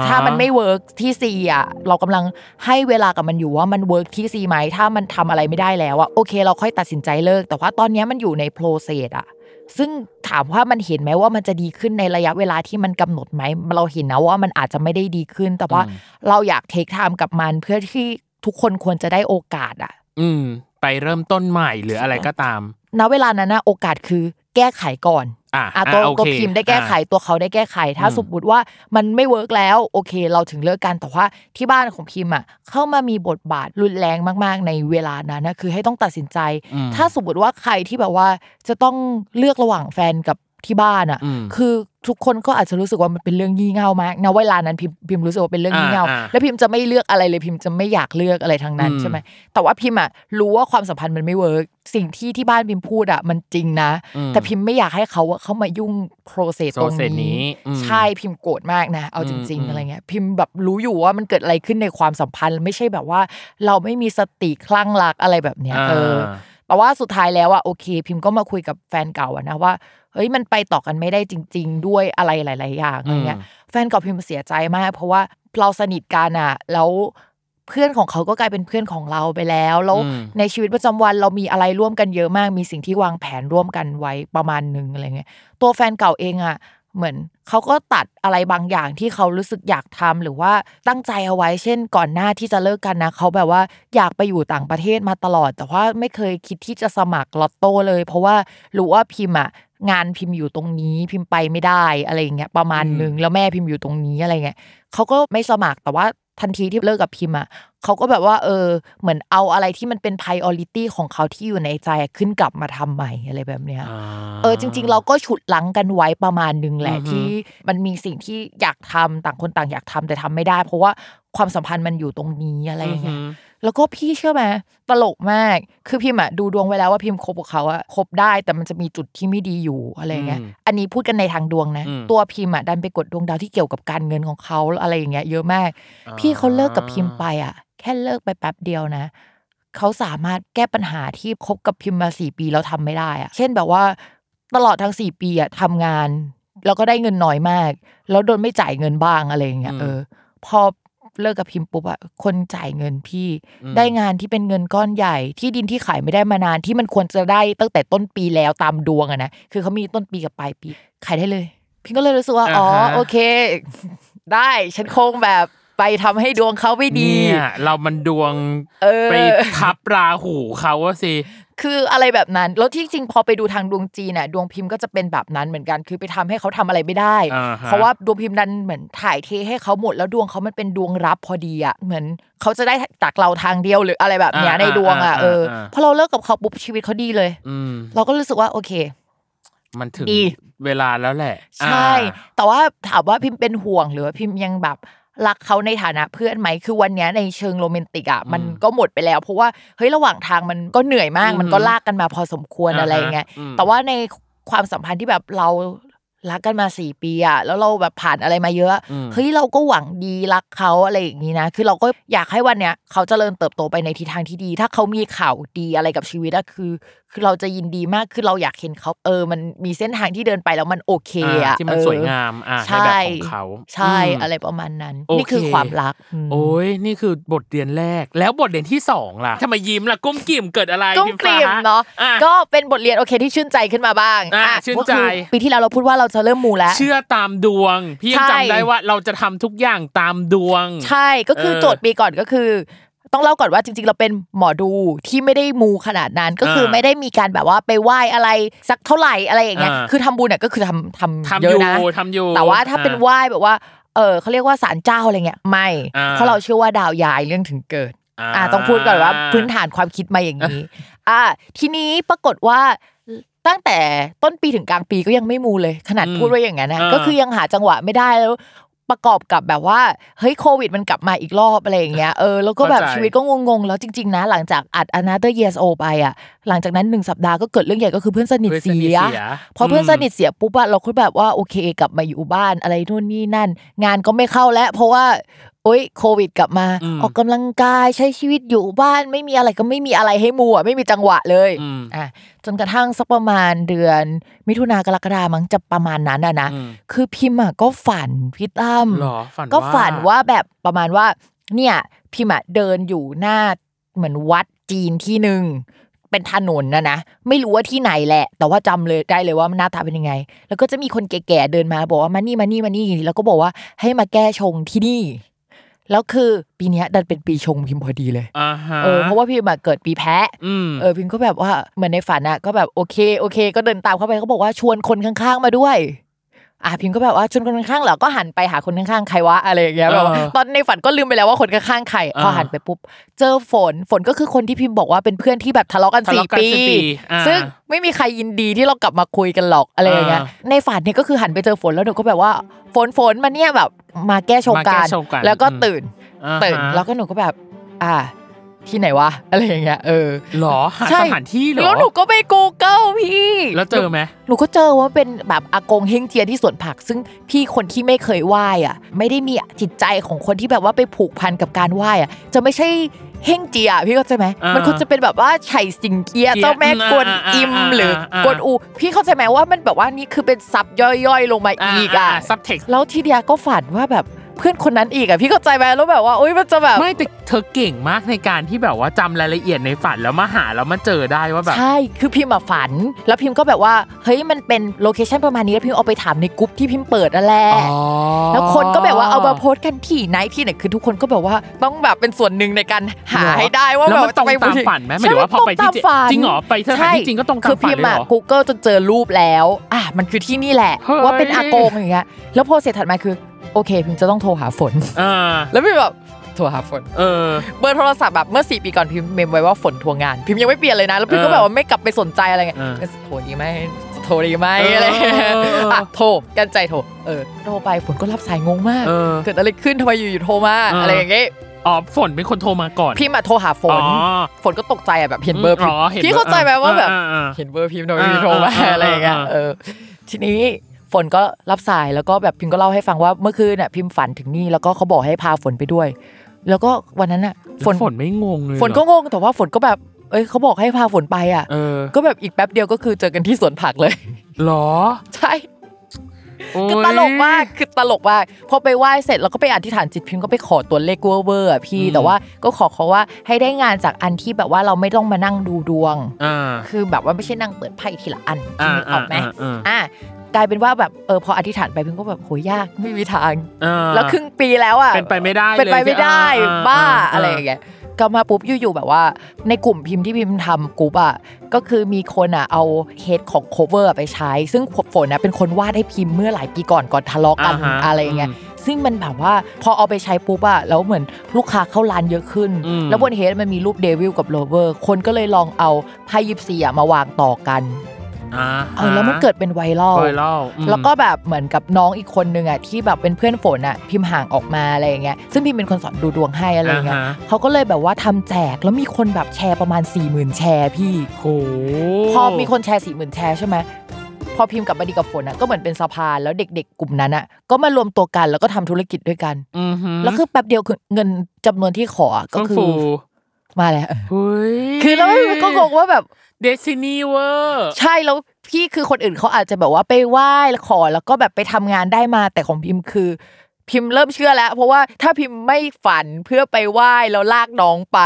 [SPEAKER 3] ถ้ามันไม่ work ที่ C อะเรากำลังให้เวลากับมันอยู่ว่ามัน work ที่ C ไหมถ้ามันทำอะไรไม่ได้แล้วอะโอเค เราค่อยตัดสินใจเลิก แต่ว่าตอนเนี้ยมันอยู่ใน process อะซึ่งถามว่ามันเห็นไหมว่ามันจะดีขึ้นในระยะเวลาที่มันกำหนดไหมเราเห็นนะว่ามันอาจจะไม่ได้ดีขึ้น แต่ว่าเราอยาก take time กับมันเพื่อที่ทุกคนควรจะได้โอกาสอะ
[SPEAKER 2] อืม ไปเริ่มต้นใหม่หรืออะไรก็ตาม
[SPEAKER 3] ณเวลานั้นนะโอกาสคือ แก้ไขก่อน
[SPEAKER 2] อะ
[SPEAKER 3] อะตัว
[SPEAKER 2] อะโอเค
[SPEAKER 3] ตัวพิมพ์ได้แก้ไข
[SPEAKER 2] อะ
[SPEAKER 3] ตัวเขาได้แก้ไข ถ้า
[SPEAKER 2] อืม
[SPEAKER 3] สมมติว่ามันไม่ work แล้วโอเค เราถึงเลิกกันแต่ว่าที่บ้านของพิมพ์อะเข้ามามีบทบาทรุนแรงมาก ๆ ในเวลานั้นนะคือให้ต้องตัดสินใจ
[SPEAKER 2] อืม
[SPEAKER 3] ถ้าสมมติว่าใครที่แบบว่าจะต้องเลือกระหว่างแฟนกับ ที่บ้านอะ
[SPEAKER 2] อืม
[SPEAKER 3] คือทุกคนก็อาจจะรู้สึกว่ามันเป็นเรื่องงี่เง่ามากนะเวลานั้นพิมพิมรู้สึกว่าเป็นเรื่องงี่เง่า
[SPEAKER 2] อ่าอ่า
[SPEAKER 3] แล้วพิมจะไม่เลือกอะไรเลยพิมจะไม่อยากเลือกอะไรทั้งนั้น
[SPEAKER 2] อืม
[SPEAKER 3] ใช่ไหมแต่ว่าพิมอะรู้ว่าความสัมพันธ์มันไม่ work สิ่งที่ที่บ้านพิมพูดอะมันจริงนะ
[SPEAKER 2] อืม
[SPEAKER 3] แต่พิมไม่อยากให้เขาอะเข้ามายุ่งโปรเซสตรง
[SPEAKER 2] process นี้
[SPEAKER 3] นี้
[SPEAKER 2] อืม
[SPEAKER 3] ใช่พิมโกรธมากนะ เอาจริง
[SPEAKER 2] อืม
[SPEAKER 3] ๆอะไรเงี้ยพิมแบบรู้อยู่ว่ามันเกิดอะไรขึ้นในความสัมพันธ์ไม่ใช่แบบว่า เราไม่มีสติคลั่งรักอะไรแบบเนี้ยเออ แต่ว่าสุดท้ายแล้วอะโอเค พิมก็มาคุยกับแฟนเก่าอะนะว่าเฮ้ยมันไปต่อกันไม่ได้จริง ๆ ด้วยอะไรหลาย ๆ อย่างอะไรเงี้ย
[SPEAKER 2] อืม
[SPEAKER 3] แฟนเก่าพิมเสียใจมาก เพราะว่าเราสนิทกันอะแล้วเพื่อนของเขาก็กลายเป็นเพื่อนของเราไปแล้วแล้ว
[SPEAKER 2] อืม
[SPEAKER 3] ในชีวิตประจำวันเรามีอะไรร่วมกันเยอะมาก มีสิ่งที่วางแผนร่วมกันไว้ประมาณหนึ่งอะไรเงี้ยตัวแฟนเก่าเองอะ เหมือนเขาก็ตัดอะไรบางอย่างที่เขารู้สึกอยากทำหรือว่าตั้งใจเอาไว้เช่น ก่อนหน้าที่จะเลิกกันนะเขาแบบว่าอยากไปอยู่ต่างประเทศมาตลอด แต่ว่าไม่เคยคิดที่จะสมัครลอตโต้เลย เพราะว่ารู้ว่าพิมพ์อะงานพิมพ์อยู่ตรงนี้พิมพ์ไปไม่ได้อะไรอย่างเงี้ยประมาณหนึ่งแล้วแม่พิมพ์อยู่ตรงนี้อะไรเงี้ยเขาก็ไม่สมัครแต่ว่า ทันทีที่เลิกกับพิมพ์อะเขาก็แบบว่าเออเหมือนเอาอะไรที่มันเป็น priority ของเขาที่อยู่ในใจอะขึ้นกลับมาทำใหม่อะไรแบบเนี้ย
[SPEAKER 2] อ่า
[SPEAKER 3] เออจริง ๆ เราก็ฉุดลังกันไว้ประมาณหนึ่งแหละ
[SPEAKER 2] อือฮึ
[SPEAKER 3] ที่มันมีสิ่งที่อยากทำต่างคนต่างอยากทำแต่ทำไม่ได้ เพราะว่าความสัมพันธ์มันอยู่ตรงนี้อะไรอย่างเงี้ย
[SPEAKER 2] อือฮึ
[SPEAKER 3] แล้วก็พี่เชื่อไหมตลกมาก คือพิมอะดูดวงไว้แล้วว่าพิมคบกับเขาอะคบได้แต่มันจะมีจุดที่ไม่ดีอยู่อะไรเงี้ย
[SPEAKER 2] อืม
[SPEAKER 3] อันนี้พูดกันในทางดวงนะ
[SPEAKER 2] อืม
[SPEAKER 3] ตัวพิมอะดันไปกดดวงดาวที่เกี่ยวกับการเงินของเขาอะไรอย่างเงี้ยเยอะมาก พี่เขาเลิกกับพิมไปอะแค่เลิกไปแป๊บเดียวนะเขาสามารถแก้ปัญหาที่คบกับพิมมาสี่ปีแล้วทำไม่ได้อะเช่นแบบว่าตลอดทั้งสี่ปีอะทำงาน แล้วก็ได้เงินน้อยมาก แล้วโดนไม่จ่ายเงินบ้างอะไรอย่างเงี้ย
[SPEAKER 2] อืม
[SPEAKER 3] เออพอ เลิกกับพิมปุ๊บอะคนจ่ายเงินพี่
[SPEAKER 2] อืม
[SPEAKER 3] ได้งานที่เป็นเงินก้อนใหญ่ ที่ดินที่ขายไม่ได้มานานที่มันควรจะได้ตั้งแต่ต้นปีแล้วตามดวงอะนะคือเขามีต้นปีกับปลายปีขายได้เลยพี่ก็เลยรู้สึกว่าอ๋อ
[SPEAKER 2] อ่าฮะ
[SPEAKER 3] โอเค ได้ฉันคงแบบไปทำให้ดวงเขาไม่ดี
[SPEAKER 2] เนี่ยเรามันดวง
[SPEAKER 3] เออ
[SPEAKER 2] ไปทับราหูเขาว่าสิ
[SPEAKER 3] คืออะไรแบบนั้น แล้วที่จริงพอไปดูทางดวงจีนน่ะดวงพิมพ์ก็จะเป็นแบบนั้นเหมือนกัน คือไปทำให้เขาทำอะไรไม่ได้
[SPEAKER 2] อ่าฮะ
[SPEAKER 3] เพราะว่าดวงพิมพ์ดันเหมือนถ่ายเทให้เขาหมด แล้วดวงเขามันเป็นดวงรับพอดีอะเหมือนเขาจะได้จากเราทางเดียวหรืออะไรแบบเนี้ย
[SPEAKER 2] อ่า
[SPEAKER 3] ในดวงอะ
[SPEAKER 2] อ่า
[SPEAKER 3] เออ
[SPEAKER 2] อ่า
[SPEAKER 3] พอเราเลิกกับเขาปุ๊บชีวิตเขาดีเลย
[SPEAKER 2] อืม
[SPEAKER 3] เราก็รู้สึกว่าโอเค
[SPEAKER 2] มันถึง
[SPEAKER 3] ดี
[SPEAKER 2] เวลาแล้วแหละ
[SPEAKER 3] ใช่ แต่ว่าถามว่าพิมพ์เป็นห่วงหรือว่าพิมพ์ยังแบบ รักเขาในฐานะเพื่อนไหมคือวันเนี้ยในเชิงโรแมนติกอะมันก็หมดไปแล้ว เพราะว่าเฮ้ยระหว่างทางมันก็เหนื่อยมาก มันก็ลากกันมาพอสมควรอะไรอย่างเงี้ย
[SPEAKER 2] อืม
[SPEAKER 3] แต่ว่าในความสัมพันธ์ที่แบบเรารักกันมาสี่ปีอะแล้วเราแบบผ่านอะไรมาเยอะ
[SPEAKER 2] อืม
[SPEAKER 3] เฮ้ยเราก็หวังดีรักเขาอะไรอย่างนี้นะ คือเราก็อยากให้วันเนี้ยเขาเจริญเติบโตไปในทิศทางที่ดี ถ้าเขามีข่าวดีอะไรกับชีวิตอะคือ คือเราจะยินดีมากคือเราอยากเห็นเขาเออ มันมีเส้นทางที่เดินไปแล้วมันโอเค
[SPEAKER 2] อ่า
[SPEAKER 3] อะ
[SPEAKER 2] ที่มัน
[SPEAKER 3] เออ
[SPEAKER 2] สวยงามอะใน
[SPEAKER 3] ใช่
[SPEAKER 2] แบบของเขา
[SPEAKER 3] ใช่
[SPEAKER 2] ม
[SPEAKER 3] อะไรประมาณนั้น
[SPEAKER 2] โอเค
[SPEAKER 3] นี่คือความรักม
[SPEAKER 2] โอ้ยนี่คือบทเรียนแรก แล้วบทเรียนที่สองล่ะทำไมยิ้มล่ะกุ้มกิ่มเกิดอะไร
[SPEAKER 3] กุ้ม
[SPEAKER 2] พิ
[SPEAKER 3] กลิ่ม
[SPEAKER 2] ฟ้
[SPEAKER 3] เนาะ
[SPEAKER 2] อะ
[SPEAKER 3] ก็เป็นบทเรียนโอเคที่ชื่นใจขึ้นมาบ้าง
[SPEAKER 2] อะ
[SPEAKER 3] อะ
[SPEAKER 2] ชื่น
[SPEAKER 3] ก็คือ
[SPEAKER 2] ใจ
[SPEAKER 3] ปีที่แล้วเราพูดว่าเราจะเริ่มมูแล้ว
[SPEAKER 2] เชื่อตามดวง พี่ยัง
[SPEAKER 3] ใช่
[SPEAKER 2] จำได้ว่าเราจะทำทุกอย่างตามดวง
[SPEAKER 3] ใช่ก็คือ
[SPEAKER 2] เออ
[SPEAKER 3] โจทย์ปีก่อนก็คือ ต้องเล่าก่อนว่าจริงๆ เราเป็นหมอดูที่ไม่ได้มูขนาดนั้นก็คืออาไม่ได้มีการแบบว่าไปไหว้อะไรสักเท่าไหร่อะไรอย่างเงี้ย
[SPEAKER 2] อ่า
[SPEAKER 3] คือทำบุญเนี่ยก็คือทำทำ
[SPEAKER 2] ทำ
[SPEAKER 3] เย
[SPEAKER 2] อ
[SPEAKER 3] อะ
[SPEAKER 2] ยู่
[SPEAKER 3] นะ
[SPEAKER 2] ทำอยู่
[SPEAKER 3] แต่ว่าถ้าเป็น
[SPEAKER 2] อะ
[SPEAKER 3] ไหว้แบบว่าเออเขาเรียกว่าศาลเจ้าอะไรเงี้ยไม่
[SPEAKER 2] อ่า
[SPEAKER 3] เพราะเราเชื่อว่าดาวยายเรื่องถึงเกิด
[SPEAKER 2] อ่า
[SPEAKER 3] อ่าต้องพูดก่อนว่าพื้นฐานความคิดมาอย่างนี้ อ่า ทีนี้ปรากฏว่าตั้งแต่ต้นปีถึงกลางปีก็ยังไม่มูเลย ขนาด
[SPEAKER 2] อืม
[SPEAKER 3] พูดไว้อย่างนั้นนะ
[SPEAKER 2] อ่า
[SPEAKER 3] ก็คือยังหาจังหวะไม่ได้แล้ว ประกอบกับแบบว่าเฮ้ยโควิดมันกลับมาอีกรอบอะไรอย่างเงี้ยเออแล้วก็แบบ
[SPEAKER 2] เข้าใจ
[SPEAKER 3] ชีวิตก็งงๆแล้วจริง ๆ นะ หลังจากอัด Another Years O ไปอะหลังจากนั้นหนึ่งสัปดาห์ก็เกิดเรื่องใหญ่ก็คือเพื่อนสนิท
[SPEAKER 2] เพื่อนส
[SPEAKER 3] เสี
[SPEAKER 2] นิท
[SPEAKER 3] ย
[SPEAKER 2] เสีย
[SPEAKER 3] พอเพื่อน
[SPEAKER 2] อืม
[SPEAKER 3] สนิทเสียปุ๊บอะเราก็แบบว่าโอเคกลับมาอยู่บ้านอะไรนู่นนี่นั่น งานก็ไม่เข้าแล้วเพราะว่า โอ๊ยโควิด กลับมา
[SPEAKER 2] อืม
[SPEAKER 3] ออกกำลังกายใช้ชีวิตอยู่บ้านไม่มีอะไรก็ไม่มีอะไรให้มัวไม่มีจังหวะเลย
[SPEAKER 2] อืม
[SPEAKER 3] อะจนกระทั่งสักประมาณเดือน มิถุนากรกฎามั้งจะประมาณนั้นอะนะ
[SPEAKER 2] อืม
[SPEAKER 3] คือพิมพ์อะก็ฝันพี่ตั้ม
[SPEAKER 2] หรอฝัน
[SPEAKER 3] ก็
[SPEAKER 2] ว่า
[SPEAKER 3] ฝันว่าแบบประมาณว่า เนี่ยพิมพ์อะเดินอยู่หน้าเหมือนวัดจีนที่หนึ่งเป็นถนนนะนะไม่รู้ว่าที่ไหนแหละ แต่ว่าจำเลยได้เลยว่ามันหน้าตาเป็นยังไง แล้วก็จะมีคนแก่ๆเดินมาบอกว่ามานี่มานี่มานี่แล้วก็บอกว่าให้มาแก้ชงที่นี่ แล้วคือปีเนี้ยดันเป็นปีชงพิมพ์พอดีเลย
[SPEAKER 2] อ่าฮะ
[SPEAKER 3] เออเพราะว่าพิมพ์อะเกิดปีแพะ
[SPEAKER 2] อืม
[SPEAKER 3] เออพิมก็แบบว่าเหมือนในฝันอะก็แบบโอเคโอเค ก็เดินตามเข้าไปเขาบอกว่าชวนคนข้างๆมาด้วย อะพิมก็แบบว่าชวนคนข้างๆเหรอก็หันไปหาคนข้างๆใครวะอะไรอย่างเงี้ยแบบว่า
[SPEAKER 2] เออ
[SPEAKER 3] ตอนในฝันก็ลืมไปแล้วว่าคนข้างๆใครพอหันไปปุ๊บเจอฝนฝนก็คือคนที่พิมบอกว่าเป็นเพื่อนที่แบบทะเลาะกัน
[SPEAKER 2] ทะ
[SPEAKER 3] สี่
[SPEAKER 2] เลาะกัน
[SPEAKER 3] ปี
[SPEAKER 2] สี่ปีอ่า
[SPEAKER 3] ซึ่งไม่มีใครยินดีที่เรากลับมาคุยกันหรอกอะไรอย่างเงี้ย
[SPEAKER 2] อ่า
[SPEAKER 3] ในฝันเนี่ยก็คือหันไปเจอฝนแล้วหนูก็แบบว่าฝนฝนมาเนี่ยแบบมาแก้ชง
[SPEAKER 2] มาแก้
[SPEAKER 3] การ
[SPEAKER 2] ชงกราน
[SPEAKER 3] แล้วก็
[SPEAKER 2] อืม
[SPEAKER 3] ตื่น
[SPEAKER 2] อ่า
[SPEAKER 3] ตื่น
[SPEAKER 2] ฮะ
[SPEAKER 3] แล้วก็หนูก็แบบ อ่า ที่ไหนวะอะไรอย่างเงี้ยเออ
[SPEAKER 2] หรอหา
[SPEAKER 3] ใช่
[SPEAKER 2] สถานที่เหรอ
[SPEAKER 3] แล้วหนูก็ไป Google พี่
[SPEAKER 2] แล้วเจอไหม
[SPEAKER 3] หนูก็เจอว่าเป็นแบบอากงเฮงเจียที่สวนผัก ซึ่งพี่คนที่ไม่เคยไหว้อะ ไม่ได้มีจิตใจของคนที่แบบว่าไปผูกพันกับการไหว้อะ จะไม่ใช่เฮงเจียพี่เข้าใจไหม
[SPEAKER 2] อ่ามั
[SPEAKER 3] มันควรจะเป็นแบบว่าไฉสิงเกีย
[SPEAKER 2] เกีย
[SPEAKER 3] เจ้าแม่กวนอิม
[SPEAKER 2] อ่าอ่า
[SPEAKER 3] หรือ
[SPEAKER 2] อ่าก
[SPEAKER 3] วนอู พี่เข้าใจไหมว่ามันแบบว่านี่คือเป็น sub ย่อยๆ ลงมาอีกอะ
[SPEAKER 2] subtext
[SPEAKER 3] แล้วทีเดียก็ฝันว่าแบบ เพื่อนคนนั้นอีกอะพี่เข้าใจไหมแล้วแบบว่าอุ้ยมันจะแบบ
[SPEAKER 2] ไม่แต่เธอเก่งมากในการที่แบบว่าจำรายละเอียดในฝันแล้วมาหาแล้วมาเจอได้ว่าแบบ
[SPEAKER 3] ใช่คือพิมพ์มาฝัน แล้วพิมพ์ก็แบบว่าเฮ้ยมันเป็น location ประมาณนี้แล้วพิมพ์เอาไปถามในกลุ่มที่พิมพ์เปิดนั่นแหละแล้วคนก็แบบว่าเอามาโพสต์กันที่ไหนที่ไหนคือทุกคนก็แบบว่าต้องแบบเป็นส่วนหนึ่งในการหา
[SPEAKER 2] เหรอ
[SPEAKER 3] ให้ได้ว่า
[SPEAKER 2] แล้ว
[SPEAKER 3] แบบ
[SPEAKER 2] มันตรงตามฝันไหมหมายถึงว่าพอไปที่
[SPEAKER 3] ใช่มันตรงตามฝัน
[SPEAKER 2] จริงเหรอไปสถานที่จริงก็ตรงตาม
[SPEAKER 3] คือ
[SPEAKER 2] ฝัน
[SPEAKER 3] พิม
[SPEAKER 2] เลย
[SPEAKER 3] พ์
[SPEAKER 2] เหร
[SPEAKER 3] อะ
[SPEAKER 2] อ
[SPEAKER 3] Google จนเจอรูปแล้วอะมันคือที่นี่แหละ
[SPEAKER 2] เฮ้ย
[SPEAKER 3] ว่าเป็นอากงอย่างเงี้ยแล้วโพสเสร็จถัดมาคือ โอเคพิมพ์จะต้องโทรหาฝน
[SPEAKER 2] อ่า
[SPEAKER 3] แล้วพิมพ์แบบโทรหาฝน
[SPEAKER 2] เออ
[SPEAKER 3] เบอร์โทรศัพท์แบบเมื่อสี่ปีก่อนพิมพ์เมมไว้ว่าฝนทวงงาน พิมพ์ยังไม่เปลี่ยนเลยนะ แล้วพิมพ์ก็
[SPEAKER 2] เออ
[SPEAKER 3] แบบว่าไม่กลับไปสนใจอะไรเงี้ย
[SPEAKER 2] เออ
[SPEAKER 3] โทรดีไหมโทรดีไหม
[SPEAKER 2] เอออ
[SPEAKER 3] อะไรเงี้ย
[SPEAKER 2] เออ
[SPEAKER 3] อะโทรกันใจโทรเออโทรไปฝนก็รับสายงงมาก
[SPEAKER 2] เออ
[SPEAKER 3] เกิดอะไรขึ้นทำไมอยู่ๆโทรมา
[SPEAKER 2] เอออ
[SPEAKER 3] อะไรอย่างเงี้ย
[SPEAKER 2] อ๋อฝนเป็นคนโทรมาก่อน
[SPEAKER 3] พิมพ์อะโทรหาฝน
[SPEAKER 2] อ๋อ
[SPEAKER 3] ฝนก็ตกใจอะแบบเห็นเบอร์พิมพ์
[SPEAKER 2] อ๋อเห็น
[SPEAKER 3] พี่เข้าใจไหมว่าแบบ
[SPEAKER 2] อ่อ่า
[SPEAKER 3] เห็นเบอร์พิมพ์ทำไม
[SPEAKER 2] อ่า
[SPEAKER 3] ไม่โทรมา
[SPEAKER 2] อ่า
[SPEAKER 3] อะไรอย่างเงี้ย
[SPEAKER 2] อ่า
[SPEAKER 3] เออทีนี้ฝ นก็รับสายแล้วก็แบบพิมพ์ก็เล่าให้ฟังว่าเมื่อคืนน่ะพิมพ์ฝันถึงนี่แล้วก็เขาบอกให้พาฝนไปด้วย แล้วก็วันนั้นน่ะฝ
[SPEAKER 2] ฝ
[SPEAKER 3] น
[SPEAKER 2] นฝนไม่งงเลย
[SPEAKER 3] ฝนก็
[SPEAKER 2] เหรอง
[SPEAKER 3] งแต่ว่าฝนก็แบบเอ้ยเขาบอกให้พาฝนไปอะ
[SPEAKER 2] เออ
[SPEAKER 3] ก็แบบอีกแป๊บเดียวก็คือเจอกันที่สวนผักเลย
[SPEAKER 2] หรอ
[SPEAKER 3] ใช่คือตลกมากคือตลกมากพอไปไหว้เสร็จแล้วก็ไปอธิษฐานจิตพิมพ์ก็ไปขอตัวเลขเวอร์เวอร์อะพี่
[SPEAKER 2] อืม
[SPEAKER 3] แต่ว่าก็ขอเขาว่าให้ได้งานจากอันที่แบบว่าเราไม่ต้องมานั่งดูดวง
[SPEAKER 2] อ่า
[SPEAKER 3] คือแบบว่าไม่ใช่นั่งเปิดไพ่ทีละอัน
[SPEAKER 2] อ่า
[SPEAKER 3] นึกออกไหม
[SPEAKER 2] อ่าอ่า
[SPEAKER 3] อะ กลายเป็นว่าแบบเออพออธิษฐานไปพิมพ์ก็แบบโหยากไม่มีทาง
[SPEAKER 2] อ่า
[SPEAKER 3] แล้วครึ่งปีแล้วอะ
[SPEAKER 2] เป็นไปไม่ได้
[SPEAKER 3] เป็นไปไม่ได้
[SPEAKER 2] เลย
[SPEAKER 3] บ้า
[SPEAKER 2] อ่า
[SPEAKER 3] อะไรอย่างเงี้ยก็มาปุ๊บอยู่ๆแบบว่า ในกลุ่มพิมพ์ที่พิมพ์ทำกลุ่มอะก็คือมีคนอะเอา head ของ cover ไปใช้ ซึ่งฝนนะเป็นคนวาดให้พิมพ์เมื่อหลายปีก่อนก่อนทะเลาะกัน
[SPEAKER 2] อ่าฮะ
[SPEAKER 3] อะไรอย่างเงี้ย
[SPEAKER 2] อืม
[SPEAKER 3] ซึ่งมันแบบว่าพอเอาไปใช้ปุ๊บอะแล้วเหมือนลูกค้าเข้าร้านเยอะขึ้น
[SPEAKER 2] อืม
[SPEAKER 3] แล้วบน head มันมีรูป Devil กับ Lover คนก็เลยลองเอาไพ่ยิปซีอะมาวางต่อกัน
[SPEAKER 2] อ่า
[SPEAKER 3] เออแล้วมันเกิดเป็นไวรัล
[SPEAKER 2] ไวรัลอืม
[SPEAKER 3] แล้วก็แบบเหมือนกับน้องอีกคนนึงอะที่แบบเป็นเพื่อนฝนอะพิมพ์ห่างออกมาอะไรอย่างเงี้ยซึ่งพิมเป็นคนสอนดูดวงให้อะไรอย่างเงี้ย
[SPEAKER 2] อ่าฮะ
[SPEAKER 3] เขาก็เลยแบบว่าทำแจกแล้วมีคนแบบแชร์ประมาณ4ี่หมื่นแชร์พี่
[SPEAKER 2] โห
[SPEAKER 3] พอมีคนแชร์สี่หมื่นแชร์ใช่ไหมพอพิมพ์กลับมาดีกับฝนอะก็เหมือนเป็นสะพานแล้วเด็ก ๆ กลุ่มนั้นอะก็มารวมตัวกันแล้วก็ทำธุรกิจด้วยกัน
[SPEAKER 2] อือหือ
[SPEAKER 3] แล้วคือแป๊บเดียวคือเงินจำนวนที่ขออะก็
[SPEAKER 2] ก็
[SPEAKER 3] คื
[SPEAKER 2] คืออ
[SPEAKER 3] มาแล้ว
[SPEAKER 2] เฮ้ย
[SPEAKER 3] คือแล้วก็งงว่าแบบ
[SPEAKER 2] เดซินีเวอร์
[SPEAKER 3] ใช่แล้วพี่คือคนอื่นเขาอาจจะแบบว่าไปไหว้แล้วขอแล้วก็แบบไปทำงานได้มาแต่ของพิมพ์คือ พิมพ์เริ่มเชื่อแล้ว เพราะว่าถ้าพิมพ์ไม่ฝันเพื่อไปไหว้แล้วลากน้องไป